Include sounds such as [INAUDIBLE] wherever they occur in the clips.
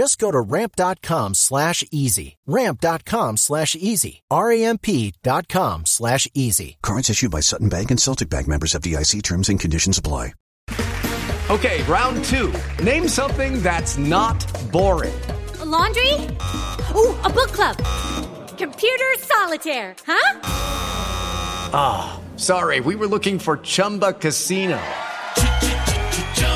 Just go to ramp.com slash easy. Ramp.com slash easy. R-A-M-P dot com slash easy. Cards issued by Sutton Bank and Celtic Bank members FDIC terms and conditions apply. Okay, round two. Name something that's not boring. A laundry? Ooh, a book club. Computer solitaire, huh? Ah, oh, sorry, we were looking for Chumba Casino.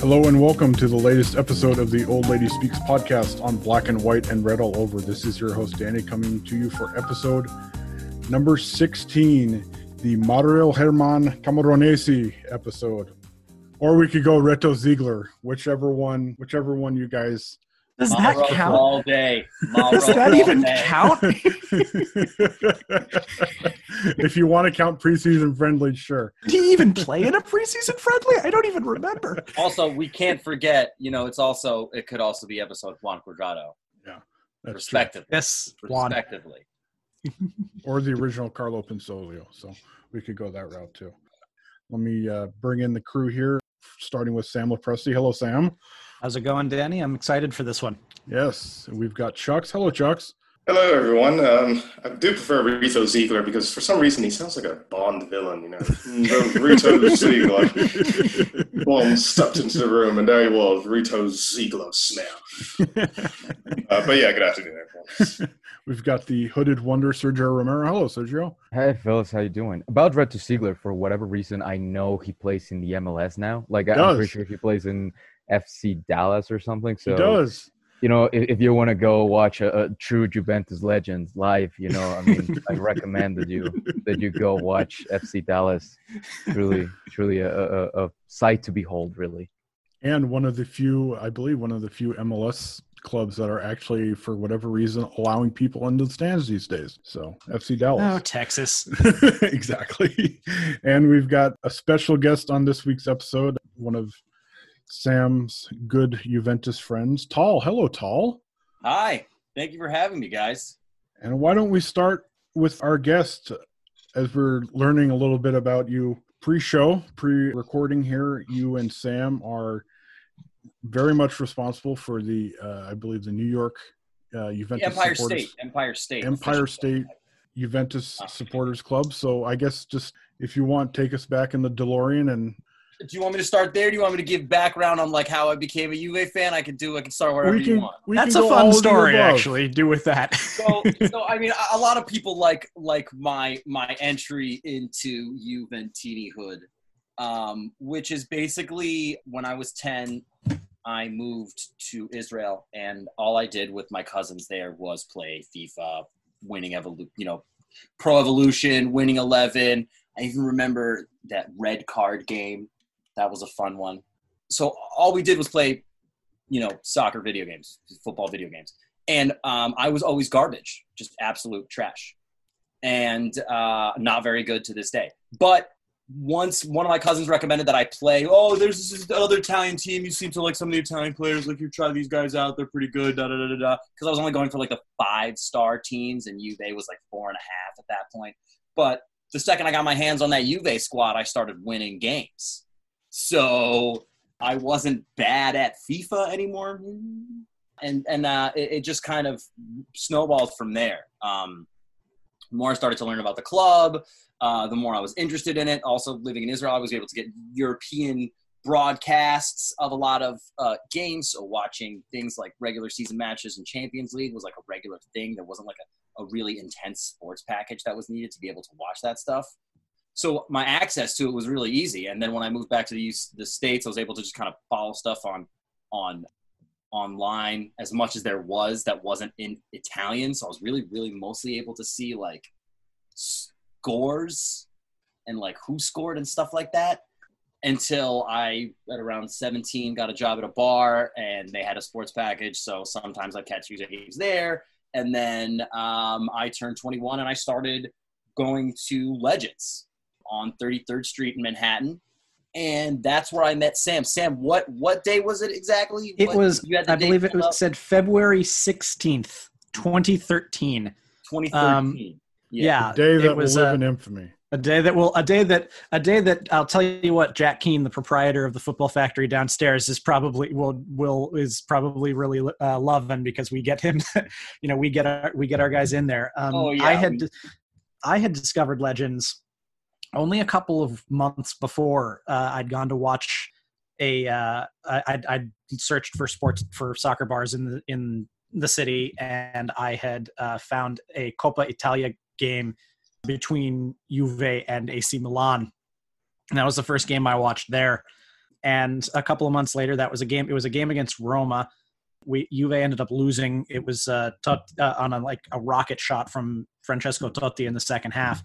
Hello and welcome to the latest episode of the Old Lady Speaks podcast on black and white and red all over. This is your host Danny coming to you for episode number 16, the Mario Herman Camoranesi episode. Or we could go Reto Ziegler, whichever one, whichever one you guys does that count? All day. Malro Does that even day. count? [LAUGHS] [LAUGHS] if you want to count preseason friendly, sure. Did he even play in a preseason friendly? I don't even remember. Also, we can't forget. You know, it's also it could also be episode Juan Cuadrado. Yeah, that's respectively. Yes, Juan. respectively. [LAUGHS] Or the original Carlo Pinsoglio. So we could go that route too. Let me uh, bring in the crew here, starting with Sam LaPresti. Hello, Sam. How's it going, Danny? I'm excited for this one. Yes, we've got Chucks. Hello, Chucks. Hello, everyone. Um, I do prefer Reto Ziegler because for some reason he sounds like a Bond villain, you know. Reto Ziegler. [LAUGHS] Bond stepped into the room, and there he was, Reto Ziegler smell. [LAUGHS] Uh, but yeah, good afternoon, everyone. [LAUGHS] We've got the hooded wonder, Sergio Romero. Hello, Sergio. Hey fellas, how you doing? About Reto Ziegler, for whatever reason, I know he plays in the MLS now. Like I'm pretty sure he plays in FC Dallas or something. So he does. you know, if, if you want to go watch a, a true Juventus legend live, you know, I mean, I [LAUGHS] recommend that you that you go watch FC Dallas. Truly, truly a, a, a sight to behold, really. And one of the few, I believe, one of the few MLS clubs that are actually, for whatever reason, allowing people into the stands these days. So FC Dallas. Oh, Dallas. Texas. [LAUGHS] exactly. And we've got a special guest on this week's episode, one of Sam's good Juventus friends, Tal. Hello, Tal. Hi, thank you for having me, guys. And why don't we start with our guest as we're learning a little bit about you pre-show, pre-recording here. You and Sam are very much responsible for the, uh, I believe, the New York uh, Juventus Empire supporters- State, Empire State, Empire. State Juventus supporters club. So I guess just if you want, take us back in the DeLorean and Do you want me to start there? Do you want me to give background on like how I became a Juve fan? I could do. I can start wherever we you want. That's a fun story, actually. Do with that. so, [LAUGHS] so I mean, a- a lot of people like like my my entry into Juventini hood, um, which is basically when I was ten, I moved to Israel, and all I did with my cousins there was play FIFA, winning evolu- you know, Pro Evolution, winning eleven. I even remember that red card game. That was a fun one. So all we did was play, you know, soccer video games, football video games and um, I was always garbage, just absolute trash, and uh, not very good to this day. But once one of my cousins recommended that I play, oh, there's this other Italian team. You seem to like some of the Italian players. Like you try these guys out, they're pretty good. Da da da da da. Because I was only going for like the five star teams, and Juve was like four and a half at that point. But the second I got my hands on that Juve squad, I started winning games. So I wasn't bad at FIFA anymore and and uh, it, it just kind of snowballed from there. Um, the more I started to learn about the club, uh, the more I was interested in it. Also, living in Israel, I was able to get European broadcasts of a lot of uh, games. So, watching things like regular season matches and Champions League was like a regular thing. There wasn't like a, a really intense sports package that was needed to be able to watch that stuff. So my access to it was really easy. And then when I moved back to the the states, I was able to just kind of follow stuff on on online as much as there was that wasn't in Italian. So I was really, really mostly able to see like scores and like who scored and stuff like that until I, at around 17, got a job at a bar and they had a sports package. So sometimes I catch music games there. And then um, I turned 21 and I started going to Legends on 33rd Street in Manhattan. And that's where I met Sam. Sam, what what day was it exactly? It What- was, you had I believe it was up? said February 16th, 2013. 2013. Um, yeah. The day it that was, will live uh, in infamy. A day that will a day that a day that I'll tell you what Jack Keane, the proprietor of the football factory downstairs, is probably will will is probably really uh, loving because we get him, [LAUGHS] you know, we get our we get our guys in there. Um, Oh, yeah, I had I had discovered Legends only a couple of months before uh, I'd gone to watch a uh, I'd, I'd searched for sports for soccer bars in the in the city and I had uh, found a Coppa Italia game between Juve and AC Milan. And that was the first game I watched there. And a couple of months later, that was a game. It was a game against Roma. We Juve ended up losing. It was uh, uh, on a like a rocket shot from Francesco Totti in the second half.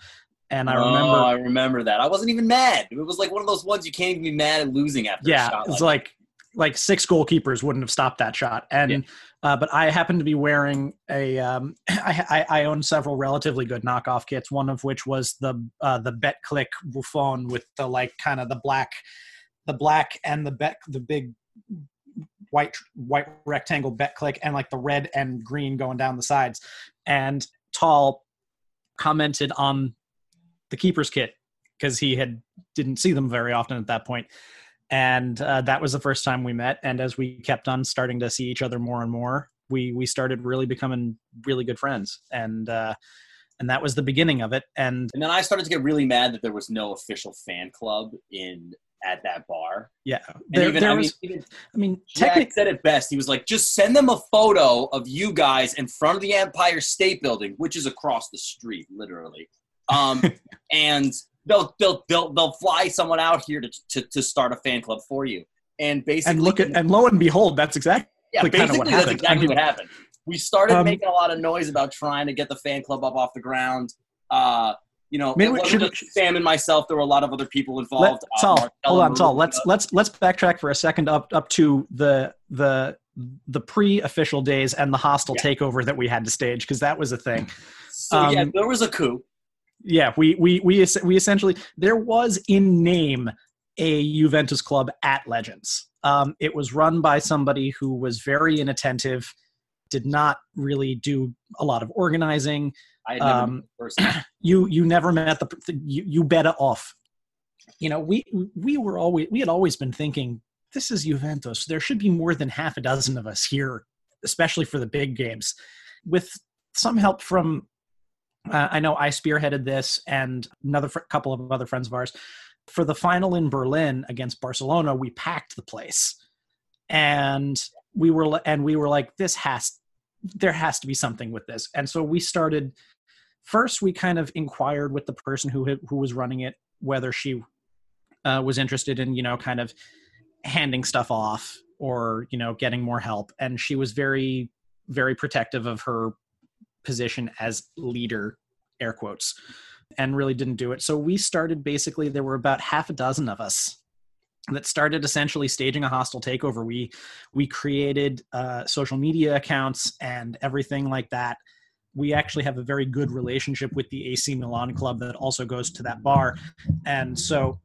And I remember, Oh, I remember that. I wasn't even mad. It was like one of those ones you can't even be mad at losing after. yeah, a shot it's like like like six goalkeepers wouldn't have stopped that shot. And uh, but I happened to be wearing a um, [CLEARS THROAT] I, I I own several relatively good knockoff kits. One of which was the uh, the Betclic Buffon with the like kind of the black the black and the bet the big white white rectangle Betclic and like the red and green going down the sides and Tal commented on the keeper's kit because he had didn't see them very often at that point and uh, that was the first time we met and as we kept on starting to see each other more and more we we started really becoming really good friends and uh and that was the beginning of it and And then I started to get really mad that there was no official fan club in at that bar. yeah And there, even, there I, was mean, even i mean Jack said it best. He was like, just send them a photo of you guys in front of the Empire State Building, which is across the street, literally. Um, [LAUGHS] and they'll, they'll they'll they'll fly someone out here to, to, to start a fan club for you. And basically, and look at and lo and behold that's exactly yeah, basically what that's happened exactly I mean, what happened. We started Um, making a lot of noise about trying to get the fan club up off the ground. Uh, you know, Maybe it wasn't should- just Sam and myself. There were a lot of other people Let, involved. Uh, Saul, Marcelo hold on, Saul. Let's let's let's backtrack for a second up up to the the the pre-official days and the hostile takeover that we had to stage because that was a thing. So yeah, um, there was a coup. Yeah, we we we we essentially there was in name a Juventus club at Legends. Um, it was run by somebody who was very inattentive, did not really do a lot of organizing. I Um, met the person. [CLEARS THROAT] you you never met the you you better off. You know, we we were always we had always been thinking this is Juventus. There should be more than half a dozen of us here, especially for the big games. With some help from uh, I know I spearheaded this and another fr- couple of other friends of ours. For the final in Berlin against Barcelona, we packed the place, and we were and we were like, this has there has to be something with this, and so we started. First, we kind of inquired with the person who who was running it whether she uh, was interested in you know kind of handing stuff off or you know getting more help, and she was very very protective of her position as leader air quotes and really didn't do it. So we started basically there were about half a dozen of us that started essentially staging a hostile takeover. We we created uh, social media accounts and everything like that. We actually have a very good relationship with the AC Milan club that also goes to that bar. And so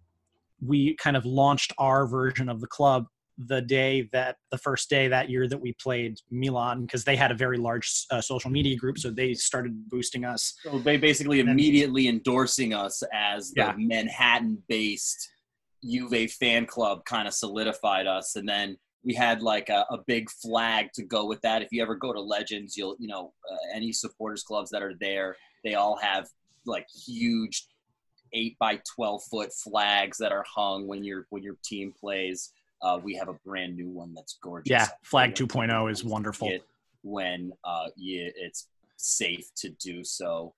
we kind of launched our version of the club the day that the first day that year that we played Milan because they had a very large uh, social media group, so they started boosting us. So they basically immediately endorsing us as the Yeah. Manhattan-based Juve fan club kind of solidified us, and then we had like a, a big flag to go with that. If you ever go to Legends, you'll you know uh, any supporters clubs that are there, they all have like huge eight by twelve foot flags that are hung when your when your team plays. Uh, we have a brand new one that's gorgeous. Yeah, Flag 2.0 is wonderful. When uh, yeah, it's safe to do so.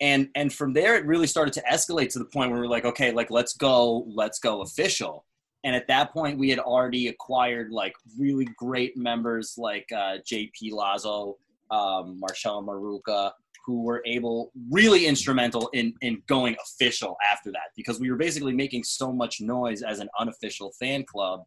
And and from there, it really started to escalate to the point where we're like, okay, like let's go, let's go official. And at that point, we had already acquired like really great members like uh, JP Lazo, um, Marcella Maruca, who were able, really instrumental in in going official after that because we were basically making so much noise as an unofficial fan club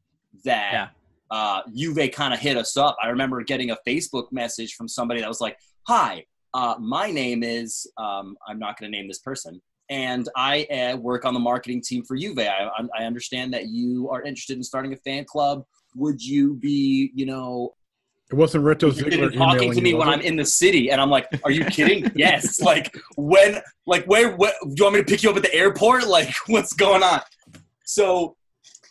that uh, Juve kind of hit us up. I remember getting a Facebook message from somebody that was like, "Hi, uh, my name is um, I'm not going to name this person, and I uh, work on the marketing team for Juve. I, I understand that you are interested in starting a fan club. Would you be, you know, It wasn't Reto Ziegler talking emailing to me you, when was I'm in the city?" And I'm like, "Are you kidding? [LAUGHS] yes. Like when, like where, where? Do you want me to pick you up at the airport? Like [LAUGHS] what's going on?" So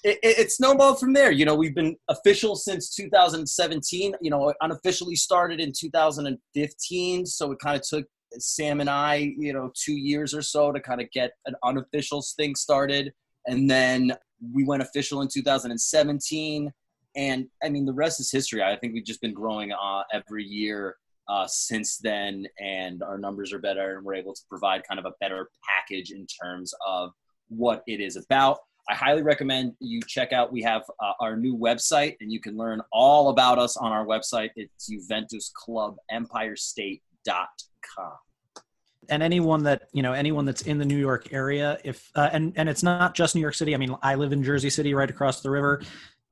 it, it, it snowballed from there. You know, we've been official since 2017. You know, unofficially started in 2015. So it kind of took Sam and I, you know, two years or so to kind of get an unofficial thing started. And then we went official in 2017. And I mean, the rest is history. I think we've just been growing uh, every year uh, since then, and our numbers are better, and we're able to provide kind of a better package in terms of what it is about. I highly recommend you check out. We have uh, our new website, and you can learn all about us on our website. It's JuventusClubEmpireState.com. and anyone that you know anyone that's in the new york area if uh, and and it's not just new york city i mean i live in jersey city right across the river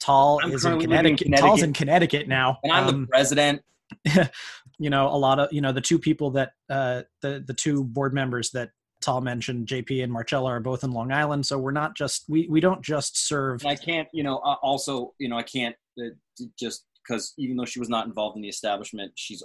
Tal I'm is in living in connecticut. Tal's in Connecticut. connecticut now And I'm the Um, president. [LAUGHS] you know a lot of you know the two people that uh the the two board members that Tal mentioned, JP and Marcella are both in Long Island, so we're not just we we don't just serve. I can't, you know, uh, also, you know, I can't uh, just because even though she was not involved in the establishment, she's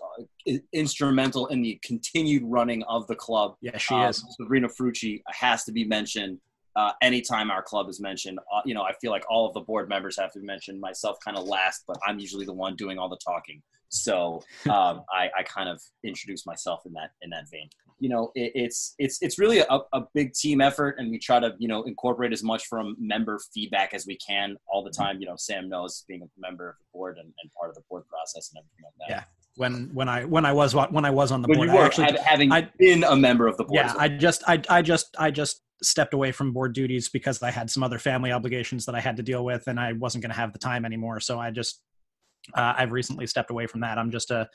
uh, instrumental in the continued running of the club. Yeah, she Uh, is. Sabrina Frucci has to be mentioned uh, anytime our club is mentioned. Uh, you know, I feel like all of the board members have to be mentioned. Myself, kind of last, but I'm usually the one doing all the talking. So um, I, I kind of introduce myself in that in that vein. You know, it, it's it's it's really a, a big team effort, and we try to you know incorporate as much from member feedback as we can all the time. You know, Sam knows being a member of the board and, and part of the board process and everything like that. Yeah, when when I when I was when I was on the When board, you were I actually hav- having I, been a member of the board. yeah, well. I just I I just I just stepped away from board duties because I had some other family obligations that I had to deal with, and I wasn't going to have the time anymore. So I just uh, I've recently stepped away from that. I'm just a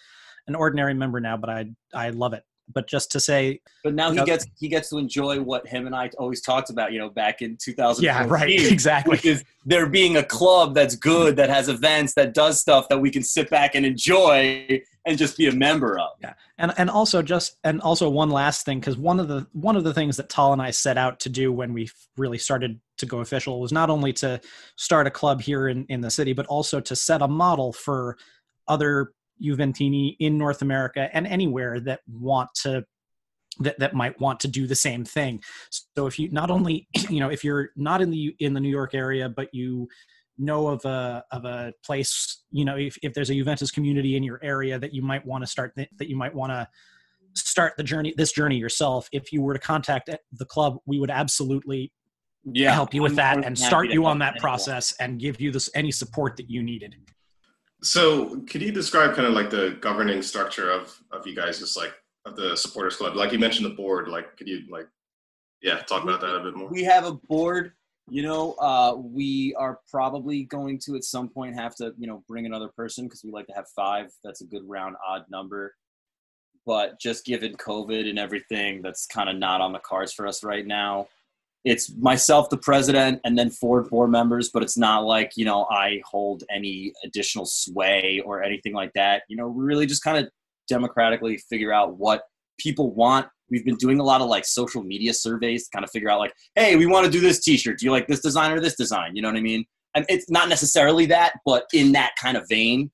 an ordinary member now, but I I love it. But just to say, But now you he know, gets he gets to enjoy what him and I always talked about, you know, back in 2014. Yeah, right, [LAUGHS] exactly. Which is there being a club that's good, that has events, that does stuff that we can sit back and enjoy and just be a member of. Yeah, and and also just and also one last thing because one of the one of the things that Tal and I set out to do when we really started to go official was not only to start a club here in in the city, but also to set a model for other Juventini in North America and anywhere that want to that, that might want to do the same thing. So if you not only [CLEARS THROAT] you know if you're not in the in the New York area, but you know of a of a place you know if, if there's a Juventus community in your area that you might want to start th- that you might want to start the journey this journey yourself if you were to contact the club we would absolutely yeah, help you with I'm that and start you on that process and give you this any support that you needed So, could you describe kind of like the governing structure of of you guys, just like of the supporters club? Like you mentioned the board. Like, could you like, yeah, talk about that a bit more? we have a board you know uh, we are probably going to at some point have to you know bring another person because we like to have five that's a good round odd number but just given covid and everything that's kind of not on the cards for us right now it's myself the president and then four board members but it's not like you know i hold any additional sway or anything like that. You know really just kind of democratically figure out what people want. We've been doing a lot of like social media surveys to kind of figure out like hey we want to do this t-shirt. Do you like this design or this design? You know what i mean? And it's not necessarily that but in that kind of vein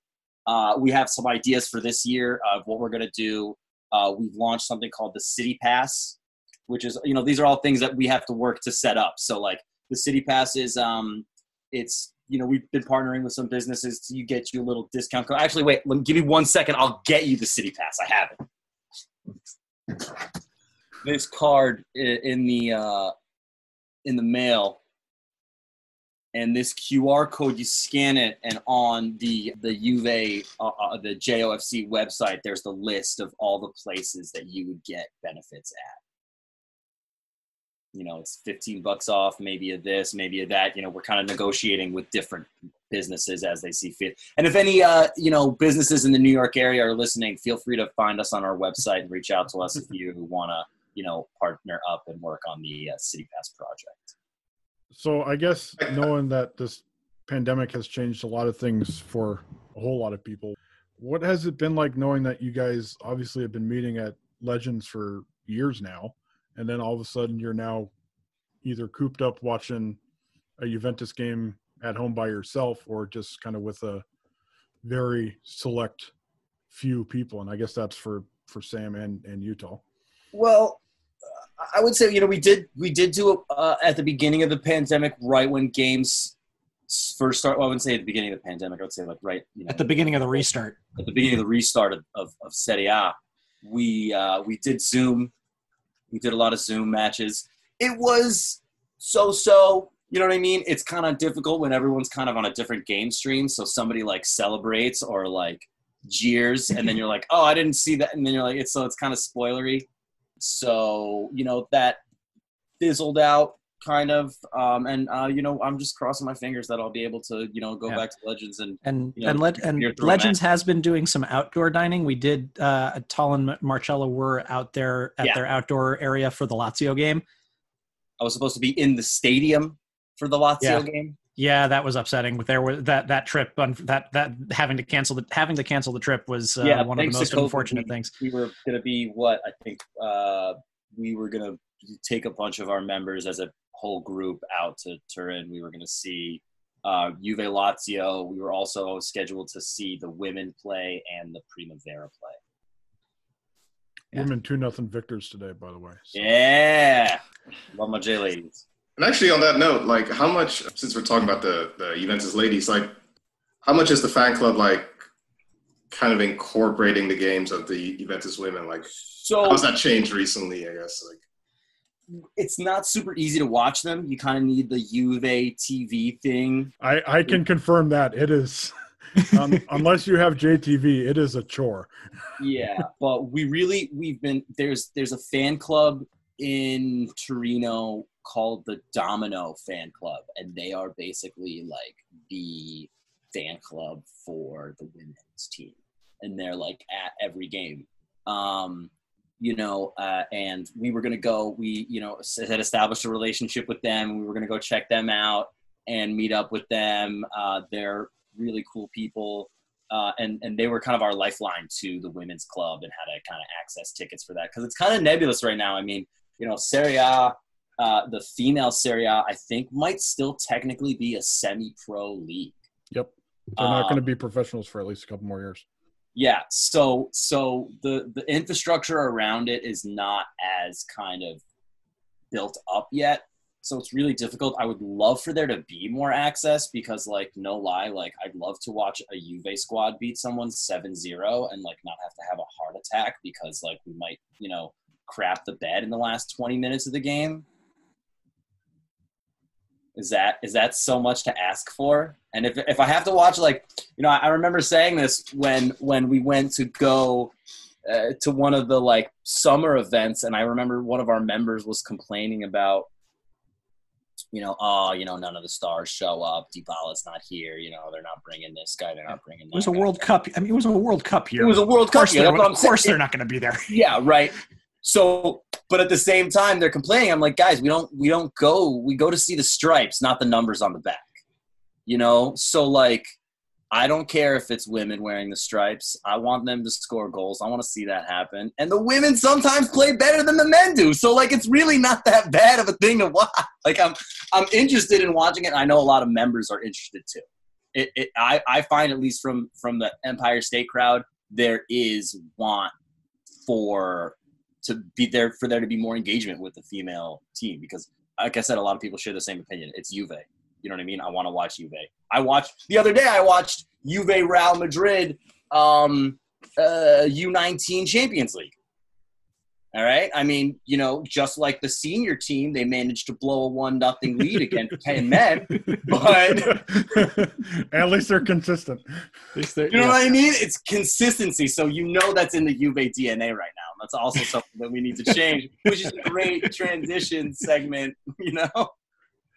uh, we have some ideas for this year of what we're going to do. Uh, we've launched something called the city pass which is you know these are all things that we have to work to set up. So like the city pass is um it's you know we've been partnering with some businesses to get you a little discount code. Actually wait let me give me one second. I'll get you the city pass. I have it. This card in the uh, in the mail, and this QR code you scan it, and on the the Juve uh, uh, the JOFC website, there's the list of all the places that you would get benefits at. You know, it's 15 bucks off, maybe of this, maybe of that. You know, we're kind of negotiating with different businesses as they see fit. And if any, uh, you know, businesses in the New York area are listening, feel free to find us on our website and reach out to us if you [LAUGHS] want to, you know, partner up and work on the uh, City Pass project. So I guess knowing that this pandemic has changed a lot of things for a whole lot of people, what has it been like knowing that you guys obviously have been meeting at Legends for years now, and then all of a sudden you're now either cooped up watching a Juventus game at home by yourself or just kind of with a very select few people, and I guess that's for for Sam and and Utah. Well, uh, I would say you know we did we did do it uh, at the beginning of the pandemic, right when games first start. Well, I wouldn't say at the beginning of the pandemic. I would say like right you know, at the beginning of the restart at the beginning of the restart of, of, of Serie A, we uh, we did Zoom. We did a lot of Zoom matches. It was so so. You know what I mean? It's kind of difficult when everyone's kind of on a different game stream. So somebody like celebrates or like jeers, and then you're like, "Oh, I didn't see that," and then you're like, "It's so it's kind of spoilery." So you know that fizzled out kind of, um, and uh, you know I'm just crossing my fingers that I'll be able to you know go Yeah. back to Legends and and you know, and, Le- and legends has been doing some outdoor dining we did uh Tal and marcello were out there at Yeah. their outdoor area for the lazio game I was supposed to be in the stadium for the Lazio Yeah. game. yeah that was upsetting there was that that trip that that having to cancel the having to cancel the trip was uh, yeah, one of the most unfortunate we, things We were going to be what I think uh, we were going to take a bunch of our members as a whole group out to Turin. We were going to see uh, Juve Lazio. We were also scheduled to see the women play and the Primavera play. Women two nothing victors today, by the way. Yeah, love my J ladies. And actually, on that note, like, how much since we're talking about the the Juventus ladies, like, how much is the fan club like, kind of incorporating the games of the Juventus women? Like, So how's that changed recently? I guess like. It's not super easy to watch them. You kind of need the Juve TV thing. I, I can confirm that it is, [LAUGHS] um, unless you have JTV, it is a chore. yeah but we really we've been there's there's a fan club in torino called the domino fan club and they are basically like the fan club for the women's team and they're like at every game um you know uh, and we were going to go we you know had established a relationship with them we were going to go check them out and meet up with them uh, they're really cool people uh, and and they were kind of our lifeline to the women's club and how to kind of access tickets for that because it's kind of nebulous right now. I mean, you know, Serie A, uh, the female Serie A, I think might still technically be a semi-pro league. Yep. They're not going to Um, be professionals for at least a couple more years. Yeah, so so the the infrastructure around it is not as kind of built up yet. so it's really difficult. I would love for there to be more access because, like, no lie, like I'd love to watch a Juve squad beat someone 7-0 and like not have to have a heart attack because like we might, you know, crap the bed in the last 20 minutes of the game. Is that is that so much to ask for? And if if I have to watch like, you know, I, remember saying this when when we went to go uh, to one of the like summer events, and I remember one of our members was complaining about you know, oh, you know, none of the stars show up. Dybala's not here. You know, they're not bringing this guy. They're not bringing. It was a World Cup. I mean, it was a World Cup year. It was a World Of course, Cup year. what I'm of course they're not going to be there. [LAUGHS] Yeah, right. So, but at the same time, they're complaining. I'm like, guys, we don't, we don't go. We go to see the stripes, not the numbers on the back. You know, so like, I don't care if it's women wearing the stripes. I want them to score goals. I want to see that happen. And the women sometimes play better than the men do. So like it's really not that bad of a thing to watch. [LAUGHS] Like I'm I'm interested in watching it. I know a lot of members are interested too. It, it I, I find at least from from the Empire State crowd, there is want for to be there for there to be more engagement with the female team because like I said, a lot of people share the same opinion. It's Juve. You know what I mean? I want to watch Juve. I watched the other day. I watched Juve Real Madrid um, uh, U19 Champions League. All right. I mean, you know, just like the senior team, they managed to blow a one nothing lead against [LAUGHS] ten men. But [LAUGHS] At least they're consistent. you know what I mean? It's consistency. So you know that's in the Juve DNA right now. That's also something that we need to change, which is a great transition segment. [LAUGHS] You know.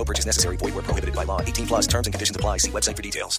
No purchase necessary. Void where prohibited by law. 18 plus terms and conditions apply. See website for details.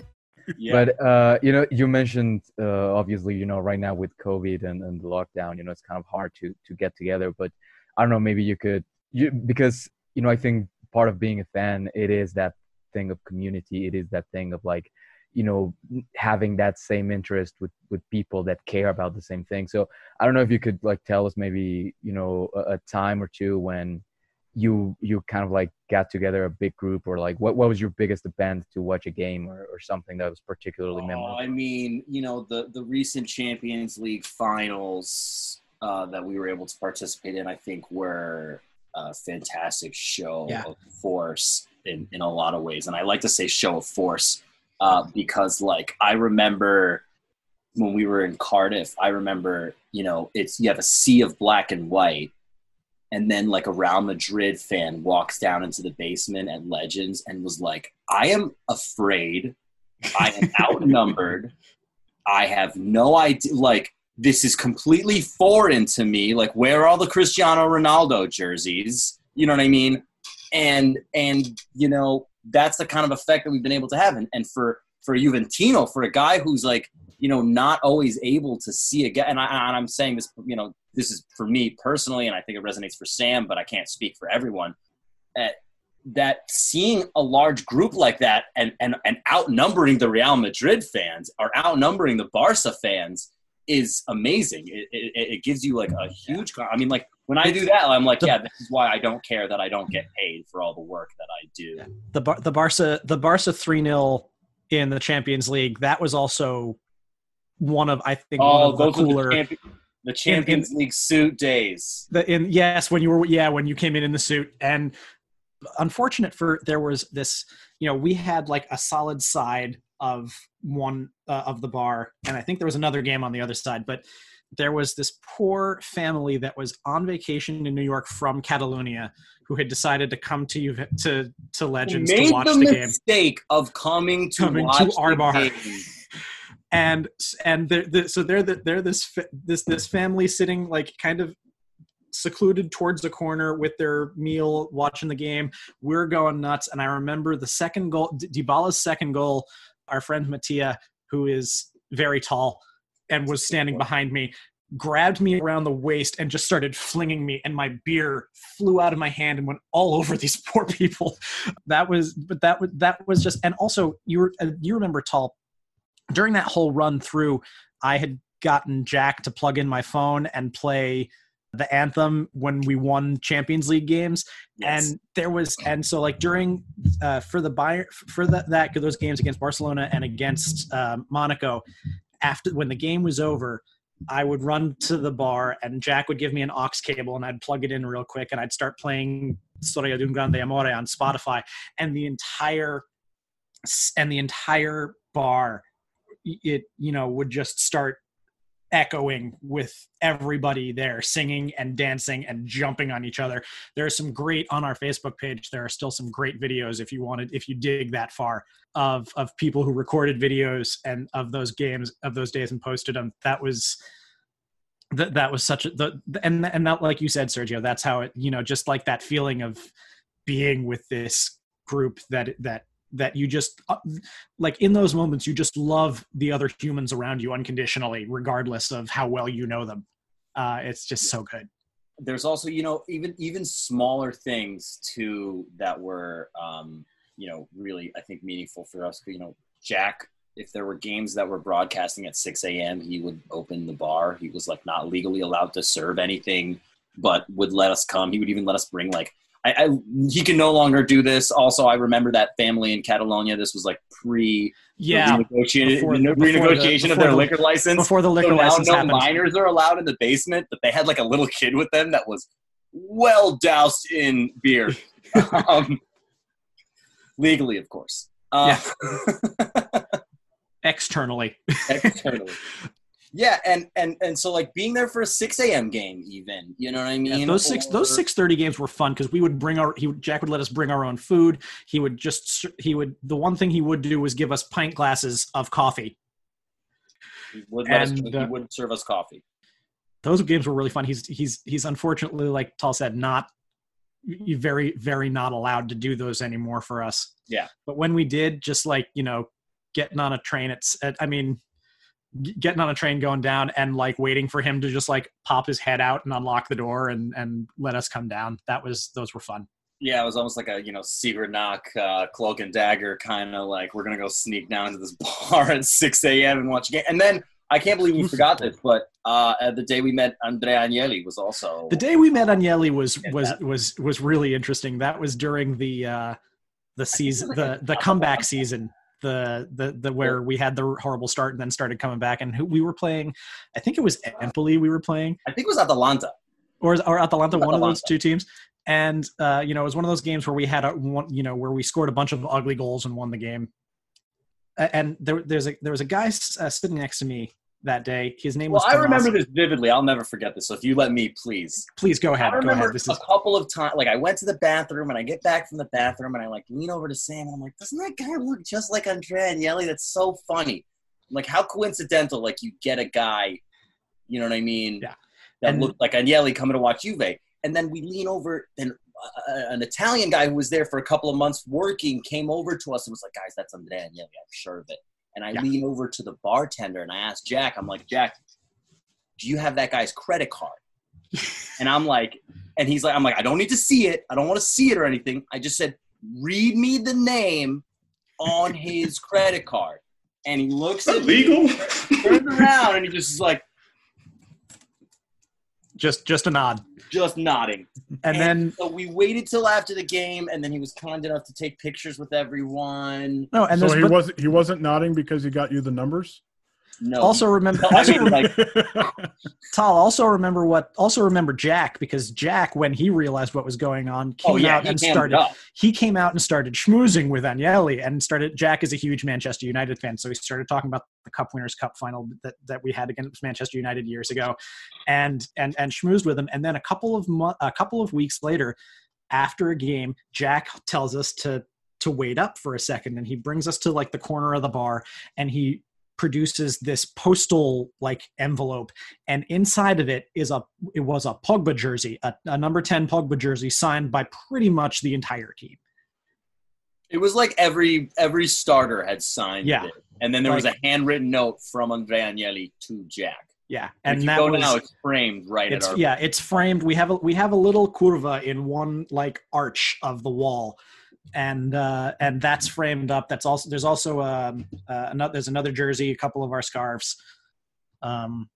But uh, you know, you mentioned uh, obviously, you know, right now with COVID and, and the lockdown, you know, it's kind of hard to to get together. But I don't know, maybe you could, you because you know, I think part of being a fan, it is that thing of community. It is that thing of like, you know, having that same interest with with people that care about the same thing. So I don't know if you could like tell us maybe, you know, a, a time or two when you you kind of like got together a big group or like what, what was your biggest event to watch a game or, or something that was particularly Oh, memorable I mean, you know, the the recent Champions League finals uh, that we were able to participate in, I think, were a fantastic show Yeah. of force in in a lot of ways, and I like to say show of force uh, because, like, I remember when we were in Cardiff. I remember, you know, it's you have a sea of black and white. And then, like a Real Madrid fan walks down into the basement at Legends and was like, "I am afraid I am [LAUGHS] outnumbered. I have no idea. Like, this is completely foreign to me. Like, where are all the Cristiano Ronaldo jerseys? You know what I mean? And and you know that's the kind of effect that we've been able to have. And and for for Juventino, for a guy who's like you know not always able to see a guy, and, I, and I'm saying this, you know, this is for me personally, and I think it resonates for Sam, but I can't speak for everyone. Uh, that seeing a large group like that and, and, and outnumbering the Real Madrid fans or outnumbering the Barca fans is amazing. It, it, it gives you like a huge, con- I mean, like when I do that, I'm like, yeah, this is why I don't care that I don't get paid for all the work that I do. the Bar- the Barca the Barca three 0 in the Champions League. That was also one of I think one Oh, of the cooler the, champion, the Champions League suit days. the in yes when you were yeah when you came in in the suit and unfortunate for there was this you know we had like a solid side of one uh, of the bar and i think there was another game on the other side but there was this poor family that was on vacation in new york from catalonia who had decided to come to you to to legends to watch the, game. Made the, game mistake of coming to Coming watch to our bar. game. And and they're, they so they're the, they're this this this family sitting like kind of secluded towards the corner with their meal watching the game. We're going nuts. And i remember the second goal D- dybala's second goal our friend mattia who is very Tal and was standing behind me grabbed me around the waist and just started flinging me. And my beer flew out of my hand and went all over these [LAUGHS] poor people. That was but that was that was just and also you were uh, you remember tall during that whole run through i had gotten jack to plug in my phone and play the anthem when we won champions league games. And there was and so like during uh, for the Bayern for that that those games against barcelona and against uh, monaco after when the game was over I would run to the bar and Jack would give me an aux cable and I'd plug it in real quick and I'd start playing Storia un grande amore on Spotify. And the entire and the entire bar it you know would just start echoing with everybody there singing and dancing and jumping on each other. There are some great on our facebook page there are still some great videos if you wanted if you dig that far of of people who recorded videos and of those games of those days and posted them that was that that was such a the and and that like you said sergio that's how it you know just like that feeling of being with this group that that that you just uh, like in those moments you just love the other humans around you unconditionally regardless of how well you know them. Uh, it's just so good. There's also you know even even smaller things too that were um you know really i think meaningful for us. You know jack if there were games that were broadcasting at 6 a.m he would open the bar. He was like not legally allowed to serve anything but would let us come. He would even let us bring like I, I, he can no longer do this. Also, I remember that family in Catalonia. This was like pre yeah renegotiation, before, renegotiation the, of their the, liquor license before the liquor so license now no happened. minors are allowed in the basement, but they had like a little kid with them that was well doused in beer, [LAUGHS] um, legally, of course. Uh, yeah. [LAUGHS] Externally. externally. Yeah, and and and so like being there for a six a.m. game, even you know what I mean. Yeah, those six Or- those six thirty games were fun because we would bring our he would, Jack would let us bring our own food. He would just he would the one thing he would do was give us pint glasses of coffee. He would let us, and, he uh, would serve us coffee. Those games were really fun. He's he's he's unfortunately like Tal said not very very not allowed to do those anymore for us. Yeah. But when we did, just like you know, getting on a train, it's at, I mean, getting on a train going down and like waiting for him to just like pop his head out and unlock the door and and let us come down. That was those were fun. Yeah, it was almost like a you know secret knock, uh, cloak and dagger kind of like we're gonna go sneak down to this [LAUGHS] bar at six a.m. and watch a game. And then I can't believe we forgot this, but uh, the day we met Andrea Agnelli was also The day we met Agnelli was was was was really interesting. That was during the uh the season the the comeback season. The, the the where we had the horrible start and then started coming back and who we were playing I think it was Empoli we were playing I think it was Atalanta. or or Atalanta, one of those two teams. And uh, you know, it was one of those games where we had a one, you know, where we scored a bunch of ugly goals and won the game. And there, there's a there was a guy uh, sitting next to me that day. His name Well, was. I remember this vividly. I'll never forget this. So if you let me, please. Please go ahead. I Go remember ahead. This a is couple of times, like I went to the bathroom and I get back from the bathroom and I like lean over to Sam and I'm like, doesn't that guy look just like Andrea Agnelli? That's so funny. Like how coincidental, like you get a guy, you know what I mean? Yeah. That And- looked like Agnelli coming to watch Juve. And then we lean over and uh, an Italian guy who was there for a couple of months working came over to us and was like, guys, that's Andrea Agnelli. I'm sure of it. And I Yeah. lean over to the bartender and I ask Jack, I'm like, Jack, do you have that guy's credit card? [LAUGHS] and I'm like, and he's like, I'm like, I don't need to see it. I don't want to see it or anything. I just said, read me the name on his [LAUGHS] credit card. And he looks at me, Legal? turns around, and he just is like, just just a nod. just nodding. And then so we waited till after the game, and then he was kind enough to take pictures with everyone. no, and so he but wasn't he wasn't nodding because he got you the numbers. No. also remember. I Also mean, like, [LAUGHS] Tal, also remember what? Also remember Jack because Jack, when he realized what was going on, oh, came Oh, yeah, out and started. up. He came out and started schmoozing with Agnelli and started. Jack is a huge Manchester United fan, so he started talking about the Cup Winners' Cup final that, that we had against Manchester United years ago, and and and schmoozed with him. And then a couple of mo- a couple of weeks later, after a game, Jack tells us to to wait up for a second, and he brings us to like the corner of the bar, and he produces this postal like envelope and inside of it is a it was a Pogba jersey a, a number 10 Pogba jersey signed by pretty much the entire team it was like every every starter had signed Yeah. it. And then there was a handwritten note from Andrea Agnelli to Jack. Yeah, And and that go was now, it's framed right it's at our. yeah, it's framed. We have a we have a little curva in one like arch of the wall, and uh, and that's framed up. That's also there's also um, uh, another there's another jersey, a couple of our scarves. Um,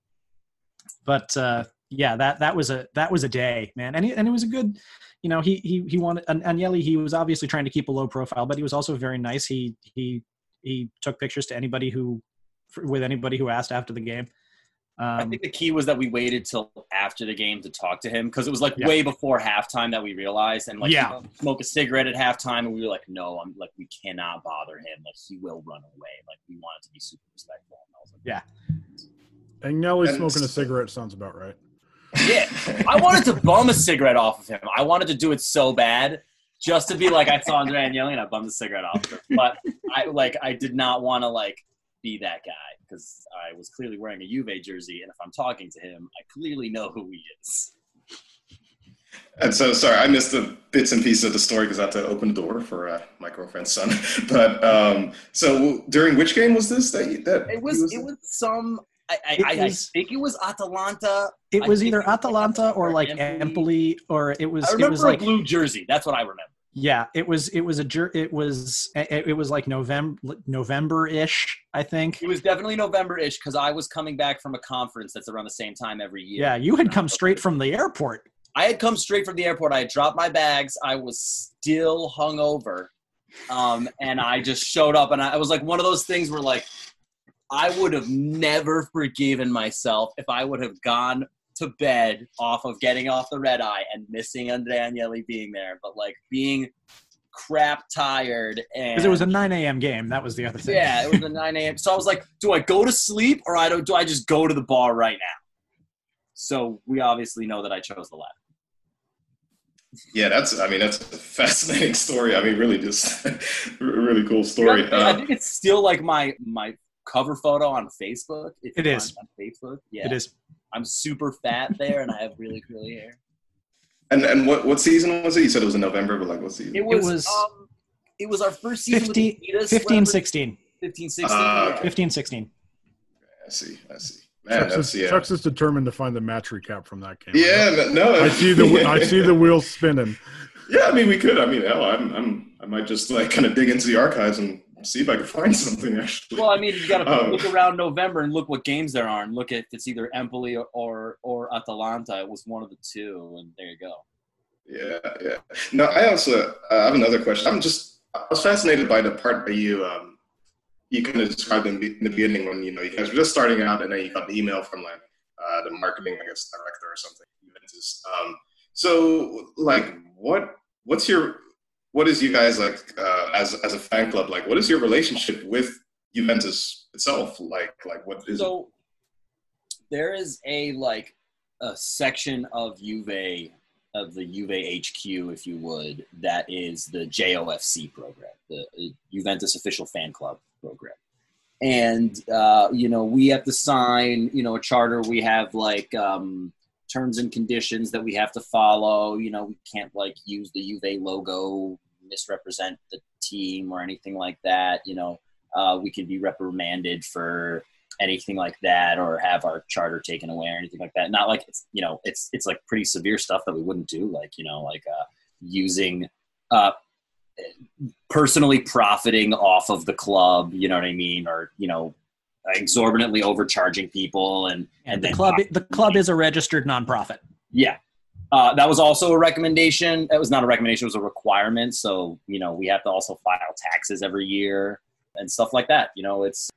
but uh, yeah, that that was a that was a day, man, and he, and it was a good. You know, he he he wanted and. He was obviously trying to keep a low profile, but he was also very nice. He he he took pictures to anybody who with anybody who asked after the game. I Um, think the key was that we waited till after the game to talk to him because it was like Yeah. way before halftime that we realized, and like Yeah. smoke a cigarette at halftime, and we were like, no, I'm like we cannot bother him, like he will run away. Like we wanted to be super respectful. And I was like, yeah. Agnelli And- smoking a cigarette sounds about right. Yeah, I wanted to bum a cigarette off of him. I wanted to do it so bad, just to be like, I saw Andre Agnelli and I bummed the cigarette off of him. But I like, I did not want to like be that guy because I was clearly wearing a Juve jersey, and if I'm talking to him, I clearly know who he is. And so, sorry, I missed the bits and pieces of the story because I had to open the door for uh, my girlfriend's son. [LAUGHS] But um, so, during which game was this? That, that It he was, it was some. I, I, It I, was- I think it was Atalanta. It was either Atalanta or like Empoli. Empoli, or it was. I It remember was a like blue jersey. That's what I remember. Yeah, it was. It was a It was. It, was like November, November ish. I think. It was definitely November-ish because I was coming back from a conference that's around the same time every year. Yeah, you had come straight from the airport. I had come straight from the airport. I had dropped my bags. I was still hungover, um, and I just showed up. And I, was like one of those things where, like, I would have never forgiven myself if I would have gone to bed off of getting off the red eye and missing Andre Agnelli being there. But like being crap tired and Because it was a 9 a.m. game. That was the other thing. yeah, it was a [LAUGHS] 9 a.m. So I was like, do I go to sleep or I don't? Do I just go to the bar right now? So we obviously know that I chose the latter. Yeah, that's. I mean, that's a fascinating story. I mean, really, just [LAUGHS] really cool story. You know, I Uh, think it's still like my my cover photo on Facebook. If It you is. find it on Facebook. Yeah, It is. I'm super fat there, and I have really curly hair. and and what what season was it? You said it was in November, but like what season? It was. was- um, it was our first season 50, with Adidas. 15, 16. 15, 16. Ah, yeah. 15, 16. I see. I see. Man, Chuck's, that's is, yeah. Chuck's is determined to find the match recap from that game. Yeah, no, no. I see the I see the [LAUGHS] wheels spinning. Yeah, I mean, we could. I mean, hell, I'm, I'm, I might just like kind of dig into the archives and see if I can find [LAUGHS] something. Actually, Well, I mean, you got to Um, look around November and look what games there are, and look at if it's either Empoli or, or or Atalanta. It was one of the two, and there you go. Yeah, yeah. No, I also uh, have another question. I'm just I was fascinated by the part that you um you kind of described in, the- in the beginning when you know you guys were just starting out and then you got the email from like uh, the marketing I guess director or something. Um, so like what what's your what is you guys like uh, as as a fan club like? What is your relationship with Juventus itself like? Like what is So there is a like a section of Juve of the Juve HQ, if you would, that is the JOFC program, the uh, Juventus official fan club program. And uh, you know, we have to sign, you know, a charter. We have like um, terms and conditions that we have to follow. You know, we can't like use the Juve logo, misrepresent the team or anything like that. You know, uh, we could be reprimanded for anything like that or have our charter taken away or anything like that not like it's you know it's it's like pretty severe stuff that we wouldn't do like you know like uh using uh personally profiting off of the club you know what i mean or you know exorbitantly overcharging people and and The club, the club is a registered nonprofit. yeah. Uh, that was also a recommendation. That was not a recommendation, it was a requirement. So, you know, we have to also file taxes every year and stuff like that. You know, it's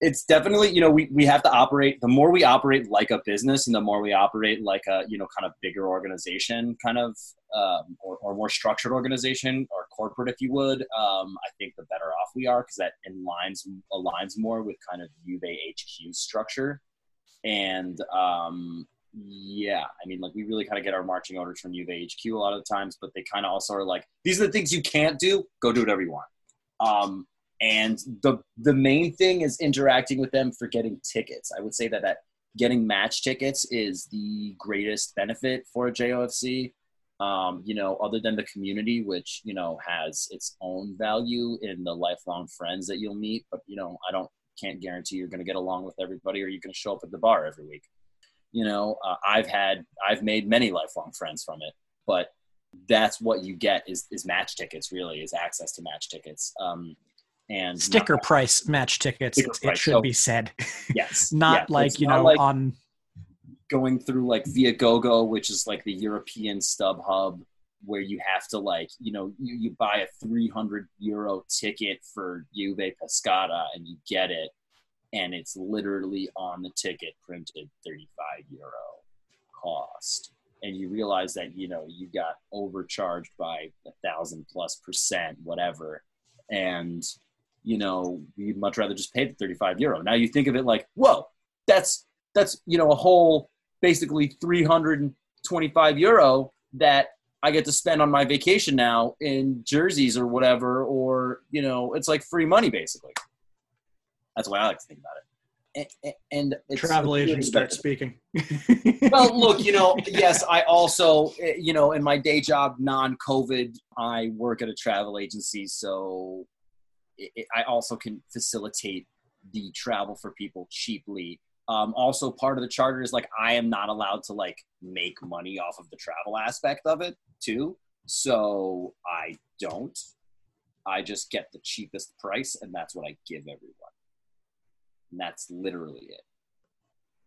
it's definitely, you know, we, we have to operate the more we operate like a business and the more we operate like a, you know, kind of bigger organization, kind of um, or, or more structured organization or corporate, if you would, um, I think the better off we are because that aligns aligns more with kind of Juve HQ structure. And um, yeah, I mean, like we really kind of get our marching orders from Juve HQ a lot of the times, but they kind of also are like, these are the things you can't do. Go do whatever you want. Um, and the the main thing is interacting with them for getting tickets. I would say that that getting match tickets is the greatest benefit for a JOFC. Um, you know, other than the community, which you know has its own value in the lifelong friends that you'll meet. But you know, I don't can't guarantee you're going to get along with everybody or you're going to show up at the bar every week. You know, uh, I've had I've made many lifelong friends from it, but that's what you get is is match tickets. Really, is access to match tickets. Um, and Sticker not- price match tickets. It, price, should so- be said. [LAUGHS] Yes, Not yeah, like you not know like- on going through like Viagogo, which is like the European StubHub, where you have to like you know you, you buy a 300 euro ticket for Juve Pescara and you get it, and it's literally on the ticket printed 35 euro cost, and you realize that you know you got overcharged by a thousand plus percent, whatever, and you know you'd much rather just pay the 35 euro. Now you think of it like, whoa, that's that's you know a whole basically 325 euro that I get to spend on my vacation now in jerseys or whatever, or you know, it's like free money basically. That's the way I like to think about it. And, and it's travel it's agents start speaking. [LAUGHS] well, look, you know, [LAUGHS] yes, I also, eh, you know, in my day job, non-COVID, I work at a travel agency, so it, it- I also can facilitate the travel for people cheaply. Um, also, part of the charter is like I am not allowed to like make money off of the travel aspect of it too, so I don't. I just get the cheapest price, and that's what I give everyone. And that's literally it.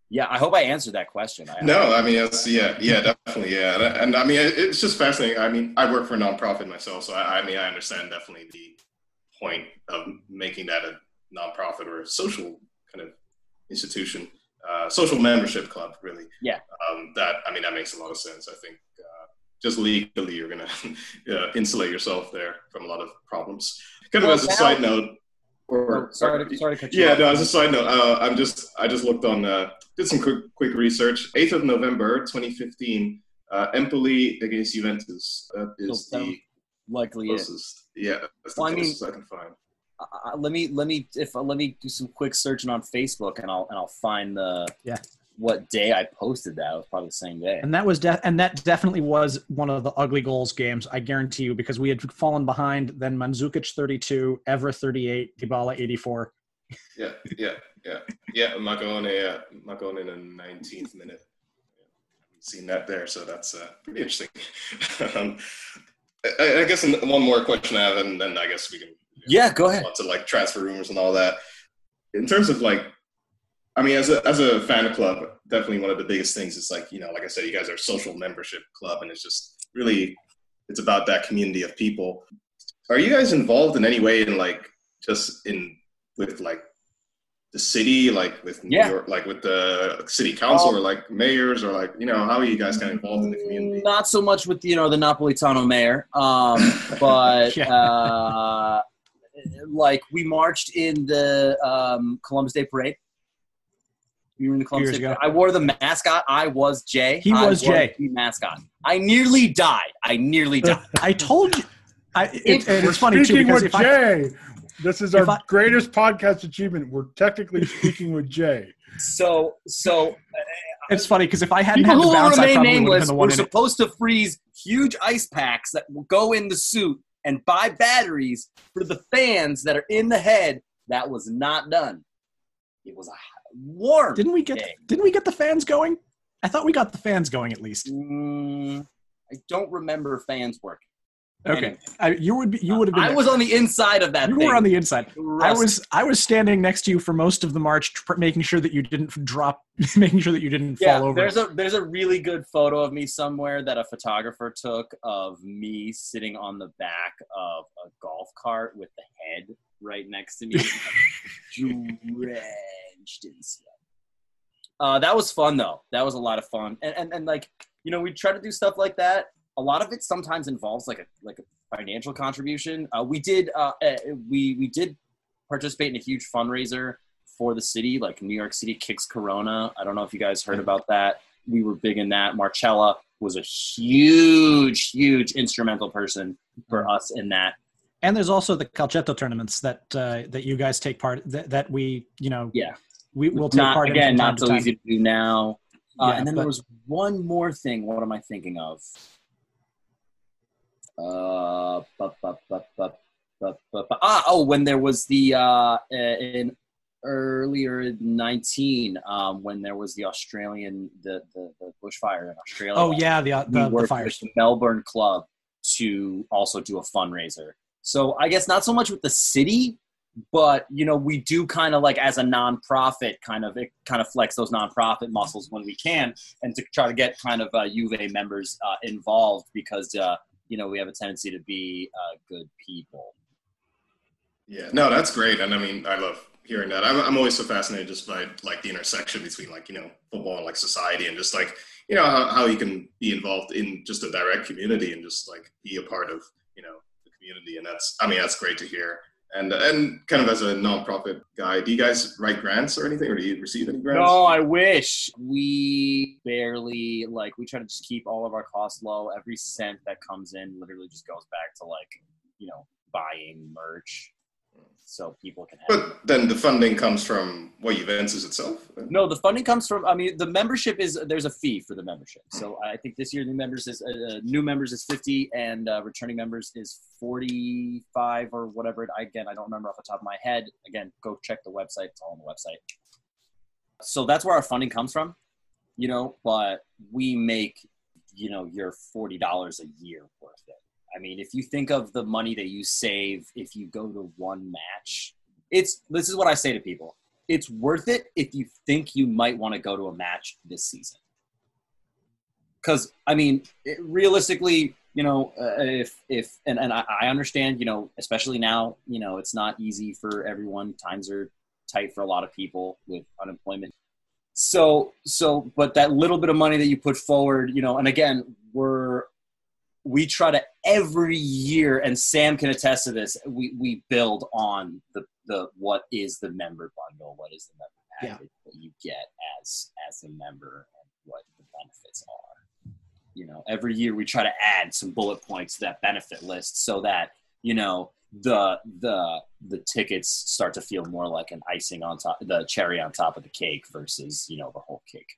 Yeah, I hope I answered that question. I, No, I mean, it's, yeah, yeah, definitely, yeah, and, and I mean, it- it's just fascinating. I mean, I work for a nonprofit myself, so I, I mean, I understand definitely the point of making that a nonprofit or a social kind of institution, uh, social membership club, really. Yeah. Um, that I mean, that makes a lot of sense. I think uh, just legally, you're gonna [LAUGHS] uh, insulate yourself there from a lot of problems. Kind of Well, as a side note. Or, Oh, sorry to- sorry to cut you yeah, off. no, as a side note, uh, I'm just I just looked on uh, did some quick quick research. 8th of November, 2015, uh, Empoli against Juventus. That is So, the likely it. closest. Yeah, that's the Well, I mean- I can find. uh, let me let me if uh, let me do some quick searching on Facebook and I'll and I'll find the yeah what day I posted that. It was probably the same day. And that was de- and that definitely was one of the ugly goals games. I guarantee you because we had fallen behind. Then Mandzukic 32, Evra 38, Dybala 84. Yeah, yeah, yeah, yeah. Maccarone, yeah, Maccarone in the 19th minute. We've seen that there, so that's uh, pretty interesting. [LAUGHS] um, I, I guess one more question I have, and then I guess we can yeah go ahead. Lots of like transfer rumors and all that. In terms of like, I mean, as a as a fan club, definitely one of the biggest things is like you know, like I said, you guys are a social membership club, and it's just really it's about that community of people. Are you guys involved in any way in like just in with like the city, like with New Yeah. York, like with the city council, Um, or like mayors, or like you know, how are you guys kind of involved in the community? Not so much with you know the Napolitano mayor, um, [LAUGHS] but uh, like we marched in the um, Columbus Day parade. We were in the Columbus Years ago. I wore the mascot. I was Jay. He I was Jay. the mascot. I nearly died. I nearly uh, died. I told you. I, it, and We're it's funny too speaking because with if I, Jay. this is our I- greatest podcast achievement. We're technically [LAUGHS] speaking with Jay. So so uh, it's funny because if I hadn't people had who the will bounce, I remain probably would have nameless been the one in it. supposed to freeze huge ice packs that will go in the suit and buy batteries for the fans that are in the head. That was not done. It was a warm. Didn't we get? day. Didn't we get the fans going? I thought we got the fans going at least. Mm, I don't remember fans working. Okay, I, you would be, you would have been. I there. was on the inside of that. You thing. were on the inside. I was I was standing next to you for most of the march, tr- making sure that you didn't drop, [LAUGHS] making sure that you didn't yeah, fall over. there's a there's a really good photo of me somewhere that a photographer took of me sitting on the back of a golf cart with the head right next to me, [LAUGHS] drenched in sweat. Uh, that was fun though. That was a lot of fun, and and and like you know, we try to do stuff like that. A lot of it sometimes involves like a like a financial contribution. Uh, we did uh, uh, we we did participate in a huge fundraiser for the city, like New York City Kicks Corona. I don't know if you guys heard about that. We were big in that. Marcella was a huge, huge instrumental person for us in that. And there's also the Calcetto tournaments that uh, that you guys take part that, that we you know Yeah. we will take not, part again, not so easy to do now. Uh, Yeah, and then but- there was one more thing. What am I thinking of? Uh, bu- bu- bu- ah, oh, when there was the uh, in earlier 19 um, when there was the Australian the, the the bushfire in Australia. Oh yeah, the uh, we the, the fires. the Melbourne club to also do a fundraiser. So I guess not so much with the city, but you know we do kind of like as a nonprofit kind of it kind of flex those nonprofit muscles when we can, and to try to get kind of uh, Juve members uh, involved because uh, you know we have a tendency to be uh, good people. Yeah, no, that's great, and I mean, I love hearing that. I'm, I'm always so fascinated just by like the intersection between like you know football and like society, and just like you know how, how you can be involved in just a direct community and just like be a part of you know community, and that's I mean that's great to hear. And and kind of as a nonprofit guy, do you guys write grants or anything, or do you receive any grants? No, I wish we barely like we try to just keep all of our costs low. Every cent that comes in literally just goes back to like you know buying merch so people can have. But then the funding comes from what Juventus itself. No, the funding comes from. I mean, the membership is there's a fee for the membership. So I think this year new members is uh, new members is fifty, and uh, returning members is forty five or whatever. I, again, I don't remember off the top of my head. Again, go check the website. It's all on the website. So that's where our funding comes from, you know. But we make, you know, your forty dollars a year worth it. I mean, if you think of the money that you save if you go to one match, it's this is what I say to people. It's worth it if you think you might want to go to a match this season. Because I mean, it, realistically, you know, uh, if if and, and I, I understand, you know, especially now, you know, it's not easy for everyone. Times are tight for a lot of people with unemployment. So so, but that little bit of money that you put forward, you know, and again, we're we try to every year, and Sam can attest to this. We we build on the the what is the member bundle, what is the member package that you get as as a member, and what the benefits are. You know, every year we try to add some bullet points to that benefit list so that you know the the the tickets start to feel more like an icing on top, the cherry on top of the cake versus you know the whole cake.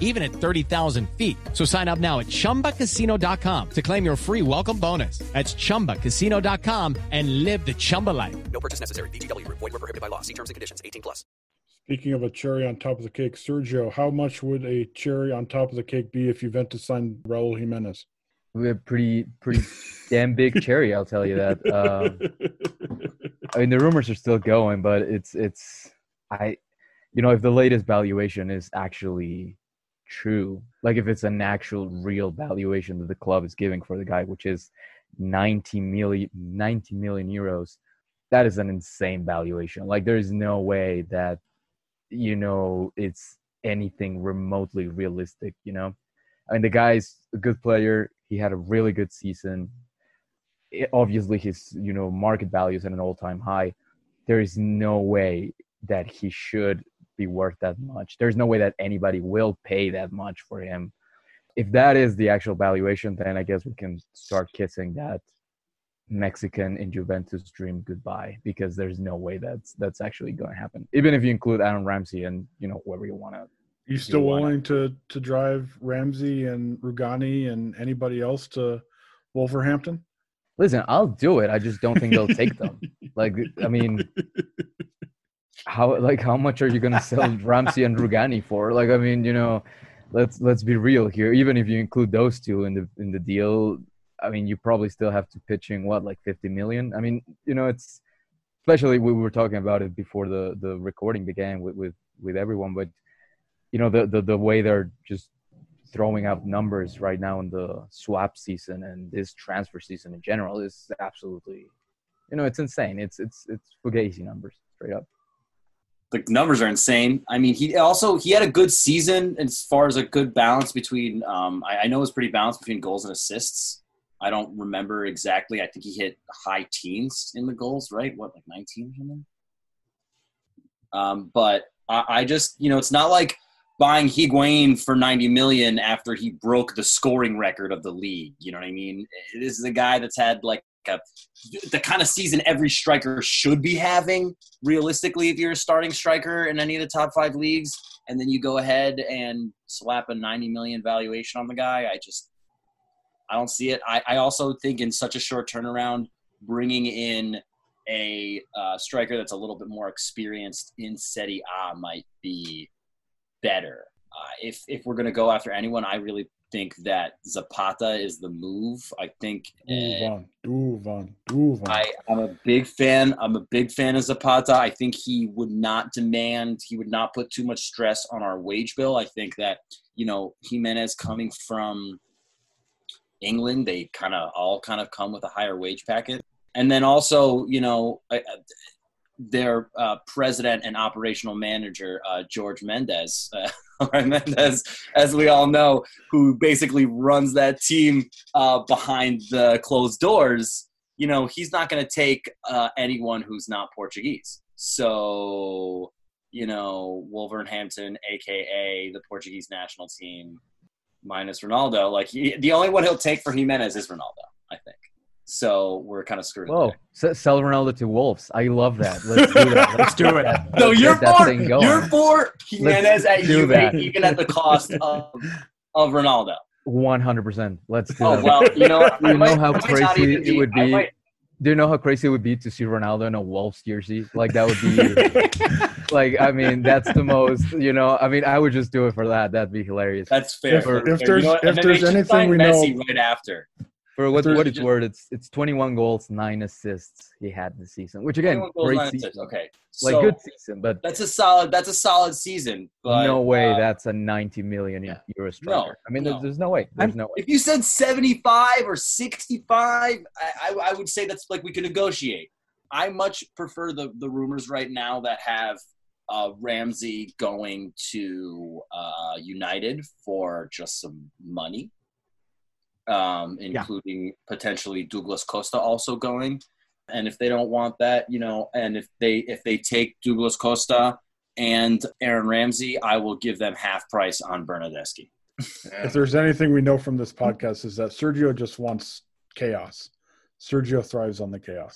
even at 30,000 feet. So sign up now at chumbacasino.com to claim your free welcome bonus. That's chumbacasino.com and live the Chumba life. No purchase necessary. VGW Group. Void were prohibited by law. See terms and conditions. 18 plus. Speaking of a cherry on top of the cake, Sergio, how much would a cherry on top of the cake be if Juventus signed Raul Jimenez? We have pretty pretty [LAUGHS] damn big cherry, I'll tell you that. Um, I mean, the rumors are still going, but it's it's I, you know, if the latest valuation is actually true, like if it's an actual real valuation that the club is giving for the guy, which is 90 million 90 million euros, that is an insane valuation. Like there is no way that you know it's anything remotely realistic. You know, I mean, the guy's a good player. He had a really good season. It, obviously, his you know market value is at an all-time high. There is no way that he should be worth that much. There's no way that anybody will pay that much for him. If that is the actual valuation, then I guess we can start kissing that Mexican in Juventus dream goodbye because there's no way that's that's actually going to happen. Even if you include Adam Ramsey and you know whoever you want to you still wanna- willing to to drive Ramsey and Rugani and anybody else to Wolverhampton? Listen, I'll do it. I just don't think they'll take them. [LAUGHS] Like, I mean, how like how much are you gonna sell [LAUGHS] Ramsey and Rugani for? Like, I mean, you know, let's let's be real here. Even if you include those two in the in the deal, I mean, you probably still have to pitching what like fifty million. I mean, you know, it's especially we were talking about it before the the recording began with with with everyone, but you know, the the the way they're just throwing out numbers right now in the swap season and this transfer season in general is absolutely you know it's insane it's it's it's fugazi numbers straight up the numbers are insane. I mean, he also he had a good season as far as a good balance between. Um, I, I know it was pretty balanced between goals and assists. I don't remember exactly. I think he hit high teens in the goals, right? What, like nineteen? Um, but I, I just, you know, it's not like buying Higuain for ninety million after he broke the scoring record of the league. You know what I mean? This is a guy that's had like a the kind of season every striker should be having realistically if you're a starting striker in any of the top five leagues, and then you go ahead and slap a 90 million valuation on the guy. I just I don't see it. I, I also think in such a short turnaround, bringing in a uh, striker that's a little bit more experienced in Serie A might be better. Uh, if if we're gonna go after anyone, I really think that Zapata is the move. I think Duvan, eh, Duvan, Duvan. I, I'm a big fan. I'm a big fan of Zapata. I think he would not demand, he would not put too much stress on our wage bill. I think that, you know, Jimenez coming from England, they kind of all kind of come with a higher wage packet. And then also, you know, I- their uh, president and operational manager, uh, George Mendes, uh, [LAUGHS] Mendes, as we all know, who basically runs that team uh, behind the closed doors. You know, he's not going to take uh, anyone who's not Portuguese. So, you know, Wolverhampton, aka the Portuguese national team, minus Ronaldo, like he, the only one he'll take for Jimenez is Ronaldo, I think. So we're kind of screwed. Whoa, S- sell Ronaldo to Wolves. I love that. Let's do that. [LAUGHS] Let's do it. No, let's you're get that for thing going. you're for [LAUGHS] Jimenez at do Juve, that. even at the cost of of Ronaldo. One hundred percent. Let's do it. Oh that. well, you know, what? Do you know might- how I might not crazy even it would be? might- Do you know how crazy it would be to see Ronaldo in a Wolves jersey? Like that would be, [LAUGHS] like I mean, that's the most. You know, I mean, I would just do it for that. That'd be hilarious. That's fair. If- if fair. there's- You know if there's anything sign we know- right after. For what, what it's worth, it's it's 21 goals, nine assists he had this season, which again, 21 goals, great season. assists. Okay, like good season, but That's a solid. That's a solid season. But no way uh, that's a 90 million euro striker. No, I mean, no. There's, there's no way. There's no way. If you said seventy-five or sixty-five, I, I, I would say that's like we could negotiate. I much prefer the the rumors right now that have uh, Ramsey going to uh, United for just some money, um, including potentially Douglas Costa also going. And if they don't want that, you know, and if they if they take Douglas Costa and Aaron Ramsey, I will give them half price on Bernadeschi. If there's anything we know from this podcast is that Sergio just wants chaos. Sergio thrives on the chaos.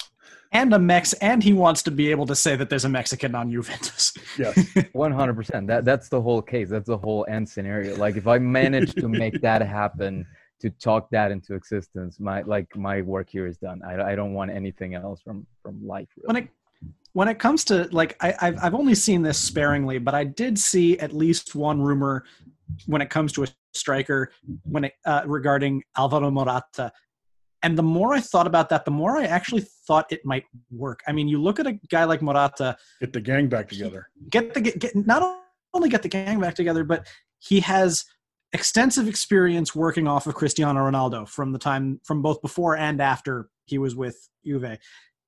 and a Mex, and he wants to be able to say that there's a Mexican on Juventus. Yes. [LAUGHS] 100%. That that's the whole case. That's the whole end scenario. Like if I manage to make that happen, to talk that into existence, my like my work here is done. I, I don't want anything else from from life. Really. when it when it comes to like I, I've I've only seen this sparingly, but I did see at least one rumor when it comes to a striker when it uh, regarding Alvaro Morata. And the more I thought about that, the more I actually thought it might work. I mean, you look at a guy like Morata, Get the gang back together. get the get, get not only get the gang back together, but he has extensive experience working off of Cristiano Ronaldo from the time from both before and after he was with Juve.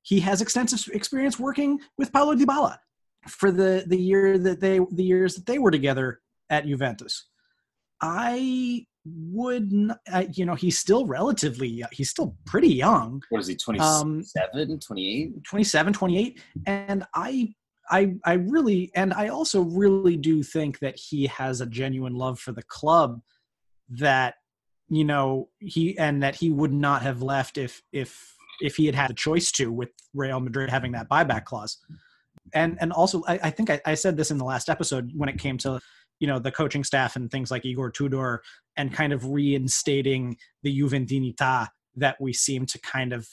He has extensive experience working with Paulo Dybala for the the year that they the years that they were together at Juventus. I would not, I, you know he's still relatively he's still pretty young What is he, Um, 27, 28? 27 28 and i i i really and i also really do think that he has a genuine love for the club that you know he and that he would not have left if if if he had had a choice to with real madrid having that buyback clause and and also i, I think I, I said this in the last episode when it came to you know the coaching staff and things like igor tudor and kind of reinstating the juventinita that we seem to kind of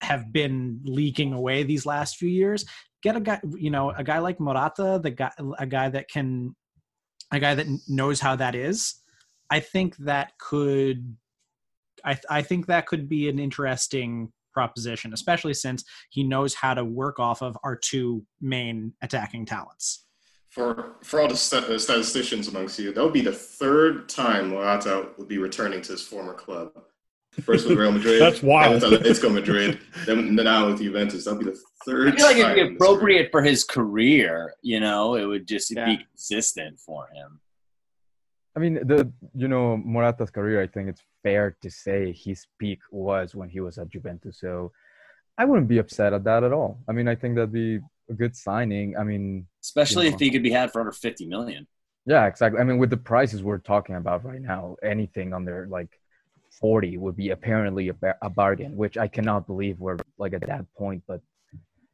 have been leaking away these last few years. Get a guy, you know, a guy like Morata, the guy, a guy that can, a guy that knows how that is. I think that could, I, I think that could be an interesting proposition, especially since he knows how to work off of our two main attacking talents. For for all the uh, statisticians amongst you, that would be the third time Morata would be returning to his former club. First with Real Madrid, That's wild. Then with Atletico Madrid, then now with Juventus. That'll be the third. I third feel like it'd be appropriate for his career. You know, it would just Yeah. be consistent for him. I mean, the you know Morata's career. I think it's fair to say his peak was when he was at Juventus. So I wouldn't be upset at that at all. I mean, I think that'd be a good signing. I mean, Especially you know, if he could be had for under 50 million. Yeah, exactly. I mean, with the prices we're talking about right now, anything under like 40 would be apparently a, bar- a bargain, which I cannot believe we're like at that point. But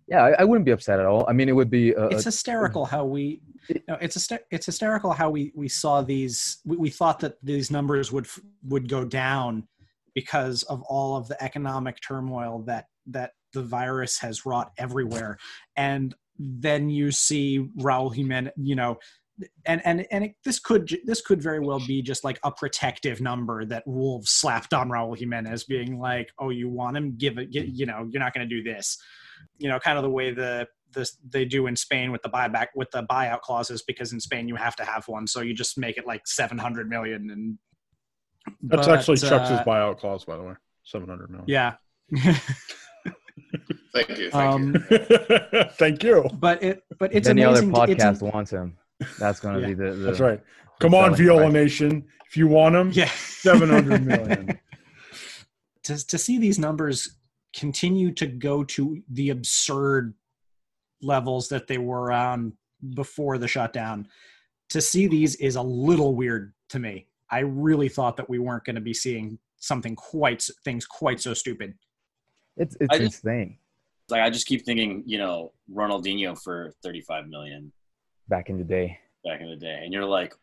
yeah, I, I wouldn't be upset at all. I mean, it would be. A, it's a- hysterical how we no, it's hyster- it's hysterical how we we saw these we, we thought that these numbers would would go down because of all of the economic turmoil that that the virus has wrought everywhere and then you see Raul Jimenez you know and and and it, this could this could very well be just like a protective number that Wolves slapped on Raul Jimenez being like oh you want him give it get, you know you're not going to do this you know kind of the way the this they do in Spain with the buyback with the buyout clauses because in Spain you have to have one so you just make it like 700 million and That's but, actually Chuck's uh, buyout clause, by the way. Seven hundred million. yeah [LAUGHS] Thank you. Thank um [LAUGHS] Thank you. but it but it's any other amazing to- it's podcast wants him. That's going to Yeah. be the, the. That's right. Come on, Viola price. Nation. If you want them, Yeah. seven hundred [LAUGHS] million. to, to see these numbers continue to go to the absurd levels that they were on before the shutdown to see these is a little weird to me i really thought that we weren't going to be seeing something quite things quite so stupid It's it's I just- insane. Like I just keep thinking, you know, Ronaldinho for 35 million Back in the day, back in the day, and you're like,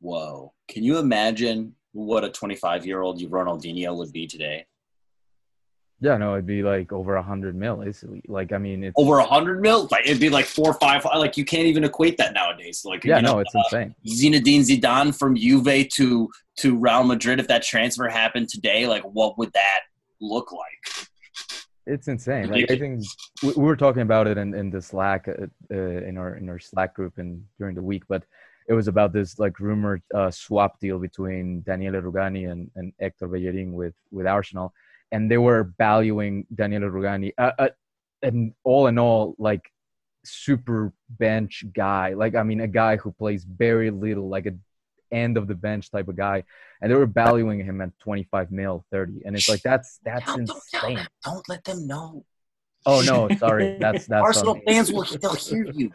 whoa! Can you imagine what a 25 year old Ronaldinho would be today? yeah, no, it'd be like over a hundred mil. It's like I mean, it's Over a hundred mil? Like it'd be like four or five. Like you can't even equate that nowadays. Like yeah, you know, no, it's uh, insane. Zinedine Zidane from Juve to to Real Madrid. If that transfer happened today, like what would that look like? It's insane. Like I think we, we were talking about it in, in the Slack uh, uh, in our in our Slack group and during the week, but it was about this like rumored uh, swap deal between Daniele Rugani and, and Hector Bellerin with with Arsenal, and they were valuing Daniele Rugani, uh, uh, and all in all, like super bench guy. Like I mean, a guy who plays very little, like a end of the bench type of guy, and they were valuing him at 25 mil, 30, and it's like that's that's insane. Don't let them know. Oh no, sorry. [LAUGHS] That's that's Arsenal on me. fans will they'll hear you.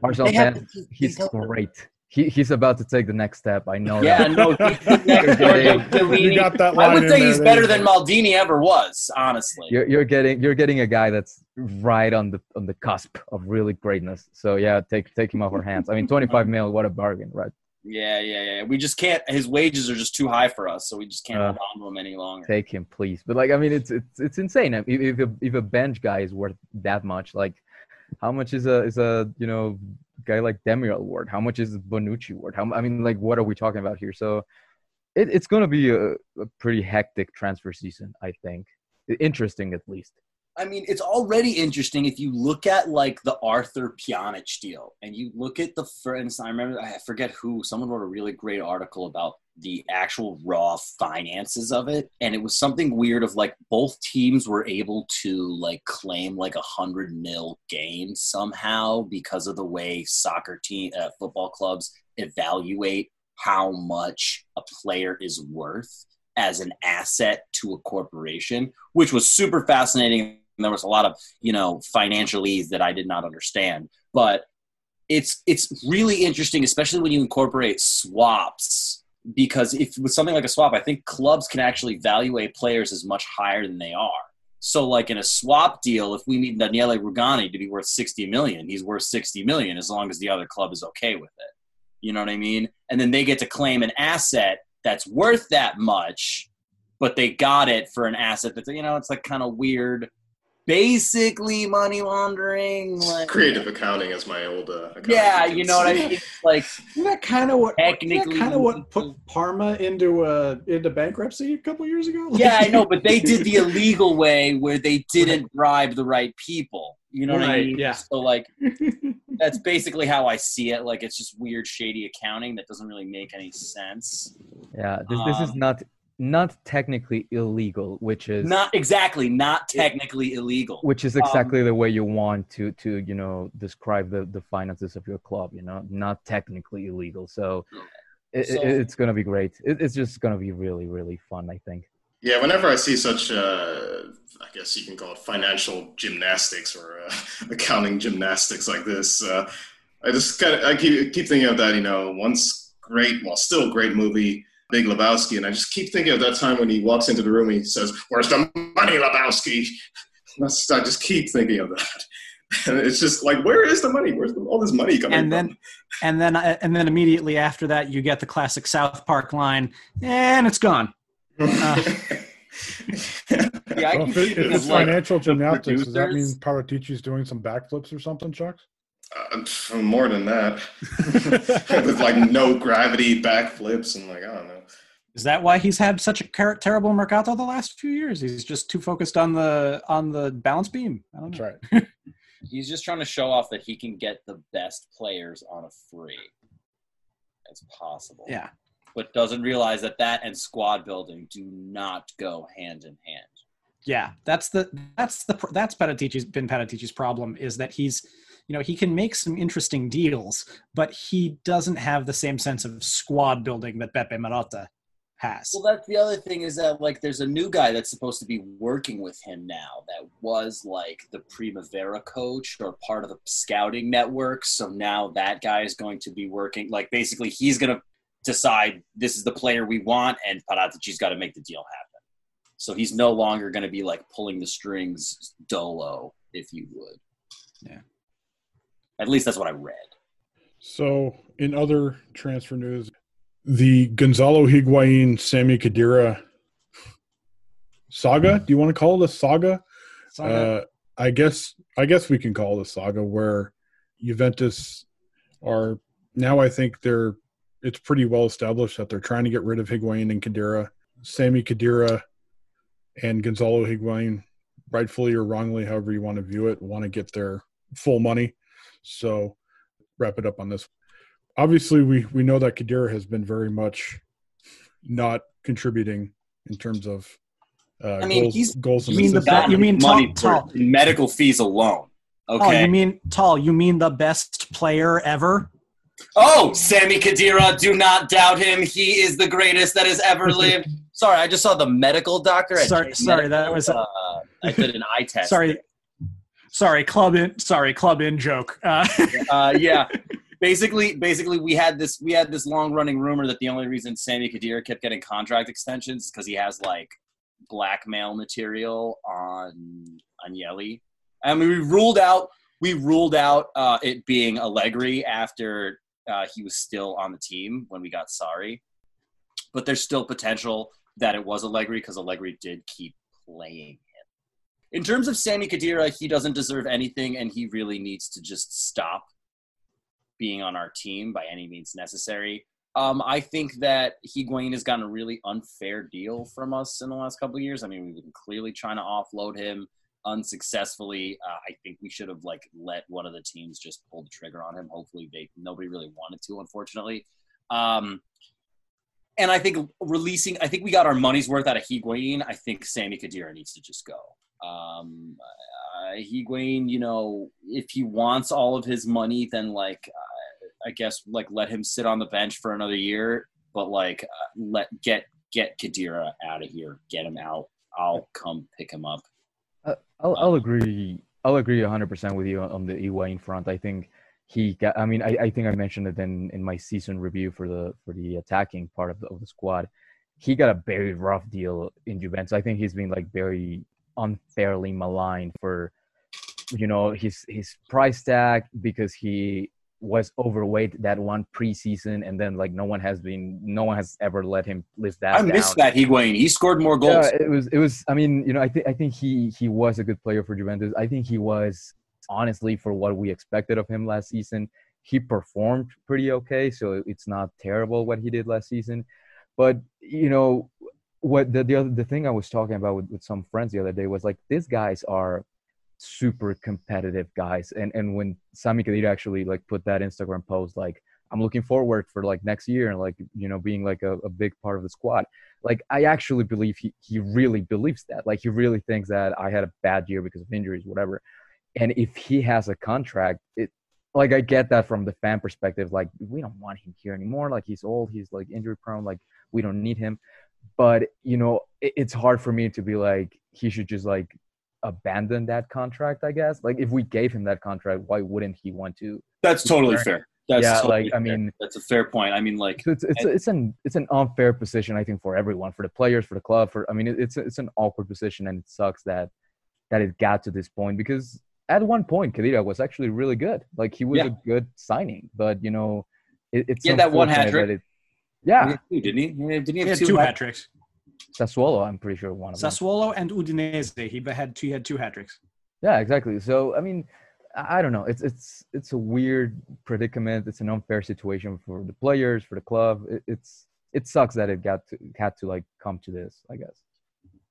Arsenal They have to- He's they'll- great. He, he's about to take the next step. I know. Yeah, that. no, he's [LAUGHS] You got that I would say there, he's better you than. Maldini ever was, honestly. You're, you're getting you're getting a guy that's right on the on the cusp of really greatness. So yeah, take take him off our hands. I mean, 25 [LAUGHS] mil, what a bargain, right? Yeah, yeah, yeah. We just can't. His wages are just too high for us, so we just can't Uh, hold on to him any longer. Take him, please. But like, I mean, it's it's it's insane. If if a, if a bench guy is worth that much, like, how much is a is a you know guy like Demiral worth? How much is Bonucci worth? How I mean, like, what are we talking about here? So, it, it's going to be a, a pretty hectic transfer season, I think. Interesting, at least. I mean, it's already interesting if you look at like the Arthur Pjanic deal, and you look at the instance, I remember I forget who someone wrote a really great article about the actual raw finances of it, and it was something weird of like both teams were able to like claim like a hundred mil gain somehow because of the way soccer team uh, football clubs evaluate how much a player is worth as an asset to a corporation, which was super fascinating. And there was a lot of, you know, financialese that I did not understand. But it's it's really interesting, especially when you incorporate swaps, because if with something like a swap, I think clubs can actually evaluate players as much higher than they are. So like in a swap deal, if we need Daniele Rugani to be worth 60 million, he's worth 60 million as long as the other club is okay with it. You know what I mean? And then they get to claim an asset that's worth that much, but they got it for an asset that's you know, it's like kind of weird. Basically money laundering. Like, Creative accounting is my old. Uh, accounting yeah, you know what I mean? Like Isn't that kind of what Technically- kind of what put Parma into uh into bankruptcy a couple years ago? yeah, I know, but they did the [LAUGHS] illegal way where they didn't bribe the right people. You know what I mean? yeah. So like [LAUGHS] that's basically how I see it. Like it's just weird, shady accounting that doesn't really make any sense. Yeah, this this is Um, not not technically illegal, which is Not exactly, not technically illegal. which is Um, exactly the way you want to to you know describe the the finances of your club you know not technically illegal so, it, So- it- it's gonna be great it, it's just gonna be really really fun i think Yeah, whenever I see such, uh, I guess you can call it financial gymnastics or uh, [LAUGHS] accounting gymnastics like this, uh, I just kind of I keep keep thinking of that. You know, once great, well, still great movie, Big Lebowski, and I just keep thinking of that time when he walks into the room and he says, "Where's the money, Lebowski?" [LAUGHS] That's, I just keep thinking of that, [LAUGHS] and it's just like, where is the money? Where's the, all this money coming and then from? and then uh, and then immediately after that you get the classic south park line and it's gone uh, [LAUGHS] Yeah, I Well, keep if, it, if it's like, financial gymnastics, does that mean producers. Paratici's doing some backflips or something, Chuck? Uh, more than that, with like no gravity backflips and like I don't know. Is that why he's had such a terrible mercato the last few years? He's just too focused on the on the balance beam. I don't know. right. [LAUGHS] He's just trying to show off that he can get the best players on a free. As possible. yeah. But doesn't realize that that and squad building do not go hand in hand. Yeah, that's the that's the that's Paratici's been problem is that he's you know he can make some interesting deals, but he doesn't have the same sense of squad building that Beppe Marotta has. Well, that's the other thing is that like there's a new guy that's supposed to be working with him now that was like the Primavera coach or part of the scouting network. So now that guy is going to be working like basically he's going to decide this is the player we want and Paratici's got to make the deal happen. So he's no longer going to be like pulling the strings dolo if you would. Yeah. At least that's what I read. So, in other transfer news, the Gonzalo Higuain, Sami Khedira saga. Do you want to call it a saga? Saga. Uh, I guess I guess we can call it a saga where Juventus are now. I think they're it's pretty well established that they're trying to get rid of Higuain and Khedira. Sami Khedira and Gonzalo Higuain, rightfully or wrongly, however you want to view it, want to get their full money. So wrap it up on this. Obviously, we we know that Khedira has been very much not contributing in terms of uh, I mean, goals, he's goals and you mean the assists. be- you mean money tall, for medical fees alone. Oh, Okay. you mean tall? You mean the best player ever? Oh, Sami Khedira, do not doubt him. He is the greatest that has ever [LAUGHS] lived. Sorry, I just saw the medical doctor. At Sorry- J sorry, that was a- Uh, I did an eye test. [LAUGHS] Sorry, sorry, club in. Sorry, club in joke. Uh, [LAUGHS] Uh, yeah. Basically, basically, we had this we had this long running rumor that the only reason Sami Khedira kept getting contract extensions is because he has like blackmail material on Agnelli. I mean, we ruled out we ruled out uh, it being Allegri after uh, he was still on the team when we got sorry, but there's still potential that it was Allegri because Allegri did keep playing him. In terms of Sami Khedira, he doesn't deserve anything, and he really needs to just stop being on our team by any means necessary. Um, I think that Higuain has gotten a really unfair deal from us in the last couple of years. I mean, we've been clearly trying to offload him unsuccessfully. Uh, I think we should have like let one of the teams just pull the trigger on him. Hopefully, they nobody really wanted to, unfortunately. Um, and I think releasing, I think we got our money's worth out of Higuain. I think Sami Khedira needs to just go. Um, uh, Higuain, you know, if he wants all of his money, then like, uh, I guess like let him sit on the bench for another year. But like, uh, let get get Khedira out of here. Get him out. I'll come pick him up. Uh, I'll, I'll agree. I'll agree 100% with you on, the Higuain front. I think he got. I mean, I, I think I mentioned it in, in my season review for the for the attacking part of the, of the squad. He got a very rough deal in Juventus. I think he's been like very unfairly maligned for, you know, his his price tag because he was overweight that one preseason, and then like no one has been, no one has ever let him live that. I missed down. that Higuain. He scored more goals. Yeah, it was. It was. I mean, you know, I think I think he he was a good player for Juventus. I think he was honestly for what we expected of him last season. He performed pretty okay, so it's not terrible what he did last season. But you know, what the the other the thing I was talking about with, with some friends the other day was like these guys are super competitive guys, and and when Sami Khedira actually like put that Instagram post like I'm looking forward for like next year and like you know being like a, a big part of the squad. Like I actually believe he he really believes that. Like he really thinks that I had a bad year because of injuries, whatever. And if he has a contract, it like I get that from the fan perspective. Like we don't want him here anymore. Like he's old, he's like injury prone. Like we don't need him. But you know, it, it's hard for me to be like he should just like abandon that contract. I guess like if we gave him that contract, why wouldn't he want to? That's totally fair. That's yeah, totally like I mean, that's a fair point. I mean, like so it's it's, and- it's an it's an unfair position I think for everyone, for the players, for the club. For I mean, it, it's it's an awkward position, and it sucks that that it got to this point because at one point Khedira was actually really good. Like he was Yeah. a good signing, but you know, it, it's had that one hat trick. That it- yeah, He two, didn't he? Didn't he have He had two, two hat- hat tricks. Sassuolo, I'm pretty sure one of them. Sassuolo and Udinese. He had two, he had two hat tricks. Yeah, exactly. So I mean, I I don't know. It's it's it's a weird predicament. It's an unfair situation for the players, for the club. It, it's it sucks that it got to had to like come to this. I guess.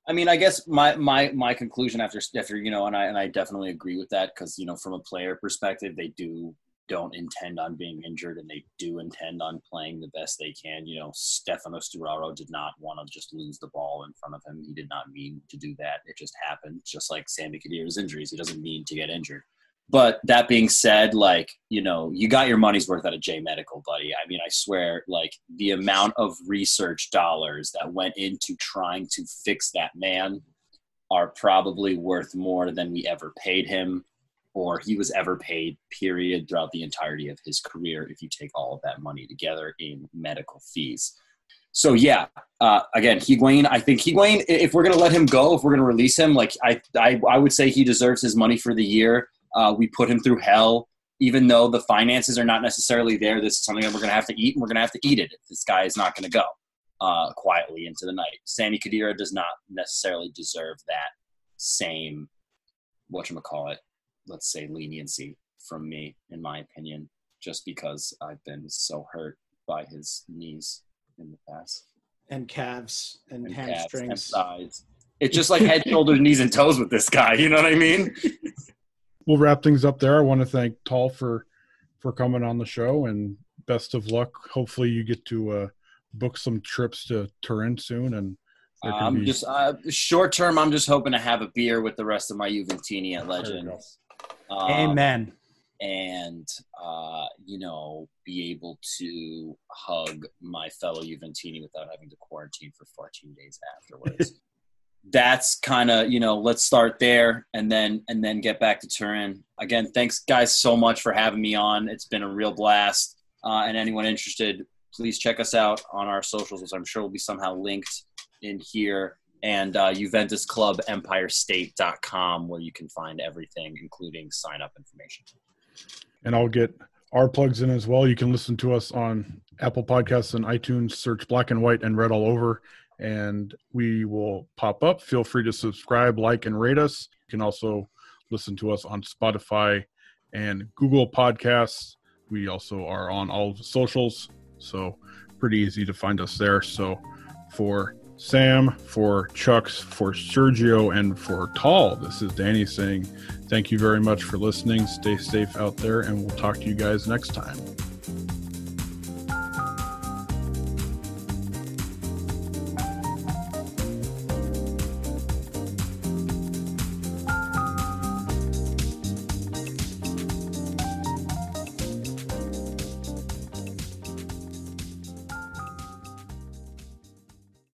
I mean, I guess my my my conclusion after after you know, and I and I definitely agree with that because you know, from a player perspective, they do don't intend on being injured and they do intend on playing the best they can. You know, Stefano Sturaro did not want to just lose the ball in front of him. He did not mean to do that. It just happened. Just like Sami Khedira's injuries, he doesn't mean to get injured. But that being said, like, you know, you got your money's worth out of J Medical, buddy. I mean, I swear, like, the amount of research dollars that went into trying to fix that man are probably worth more than we ever paid him or he was ever paid, period, throughout the entirety of his career if you take all of that money together in medical fees. So yeah, uh, again, Higuain. I think Higuain. If we're gonna let him go, if we're gonna release him, like I, I, I would say he deserves his money for the year. Uh, we put him through hell, even though the finances are not necessarily there. This is something that we're gonna have to eat, and we're gonna have to eat it. If this guy is not gonna go uh, quietly into the night, Sandy Khedira does not necessarily deserve that same, what call it, let's say leniency from me, in my opinion, just because I've been so hurt by his knees in the past. And calves and, And calves and hamstrings. sides. It's just like head, shoulders, knees, and toes with this guy. You know what I mean? [LAUGHS] We'll wrap things up there. I want to thank Tal for for coming on the show and best of luck. Hopefully, you get to uh, book some trips to Turin soon and. I'm be- just uh, short term. I'm just hoping to have a beer with the rest of my Juventini at Legends. Um, Amen. and uh, you know be able to hug my fellow Juventini without having to quarantine for 14 days afterwards. [LAUGHS] That's kind of you know let's start there and then and then get back to Turin again. Thanks guys so much for having me on. It's been a real blast. Uh, and anyone interested, please check us out on our socials, which I'm sure will be somehow linked in here. And uh, Juventus Club where you can find everything, including sign up information. and I'll get our plugs in as well. You can listen to us on Apple Podcasts and iTunes. Search Black and White and Red all over, and we will pop up. Feel free to subscribe, like, and rate us. You can also listen to us on Spotify and Google Podcasts. We also are on all the socials, so pretty easy to find us there. So for Sam, for Chucks, for Sergio, and for Tal, this is Danny saying thank you very much for listening. Stay safe out there, and we'll talk to you guys next time.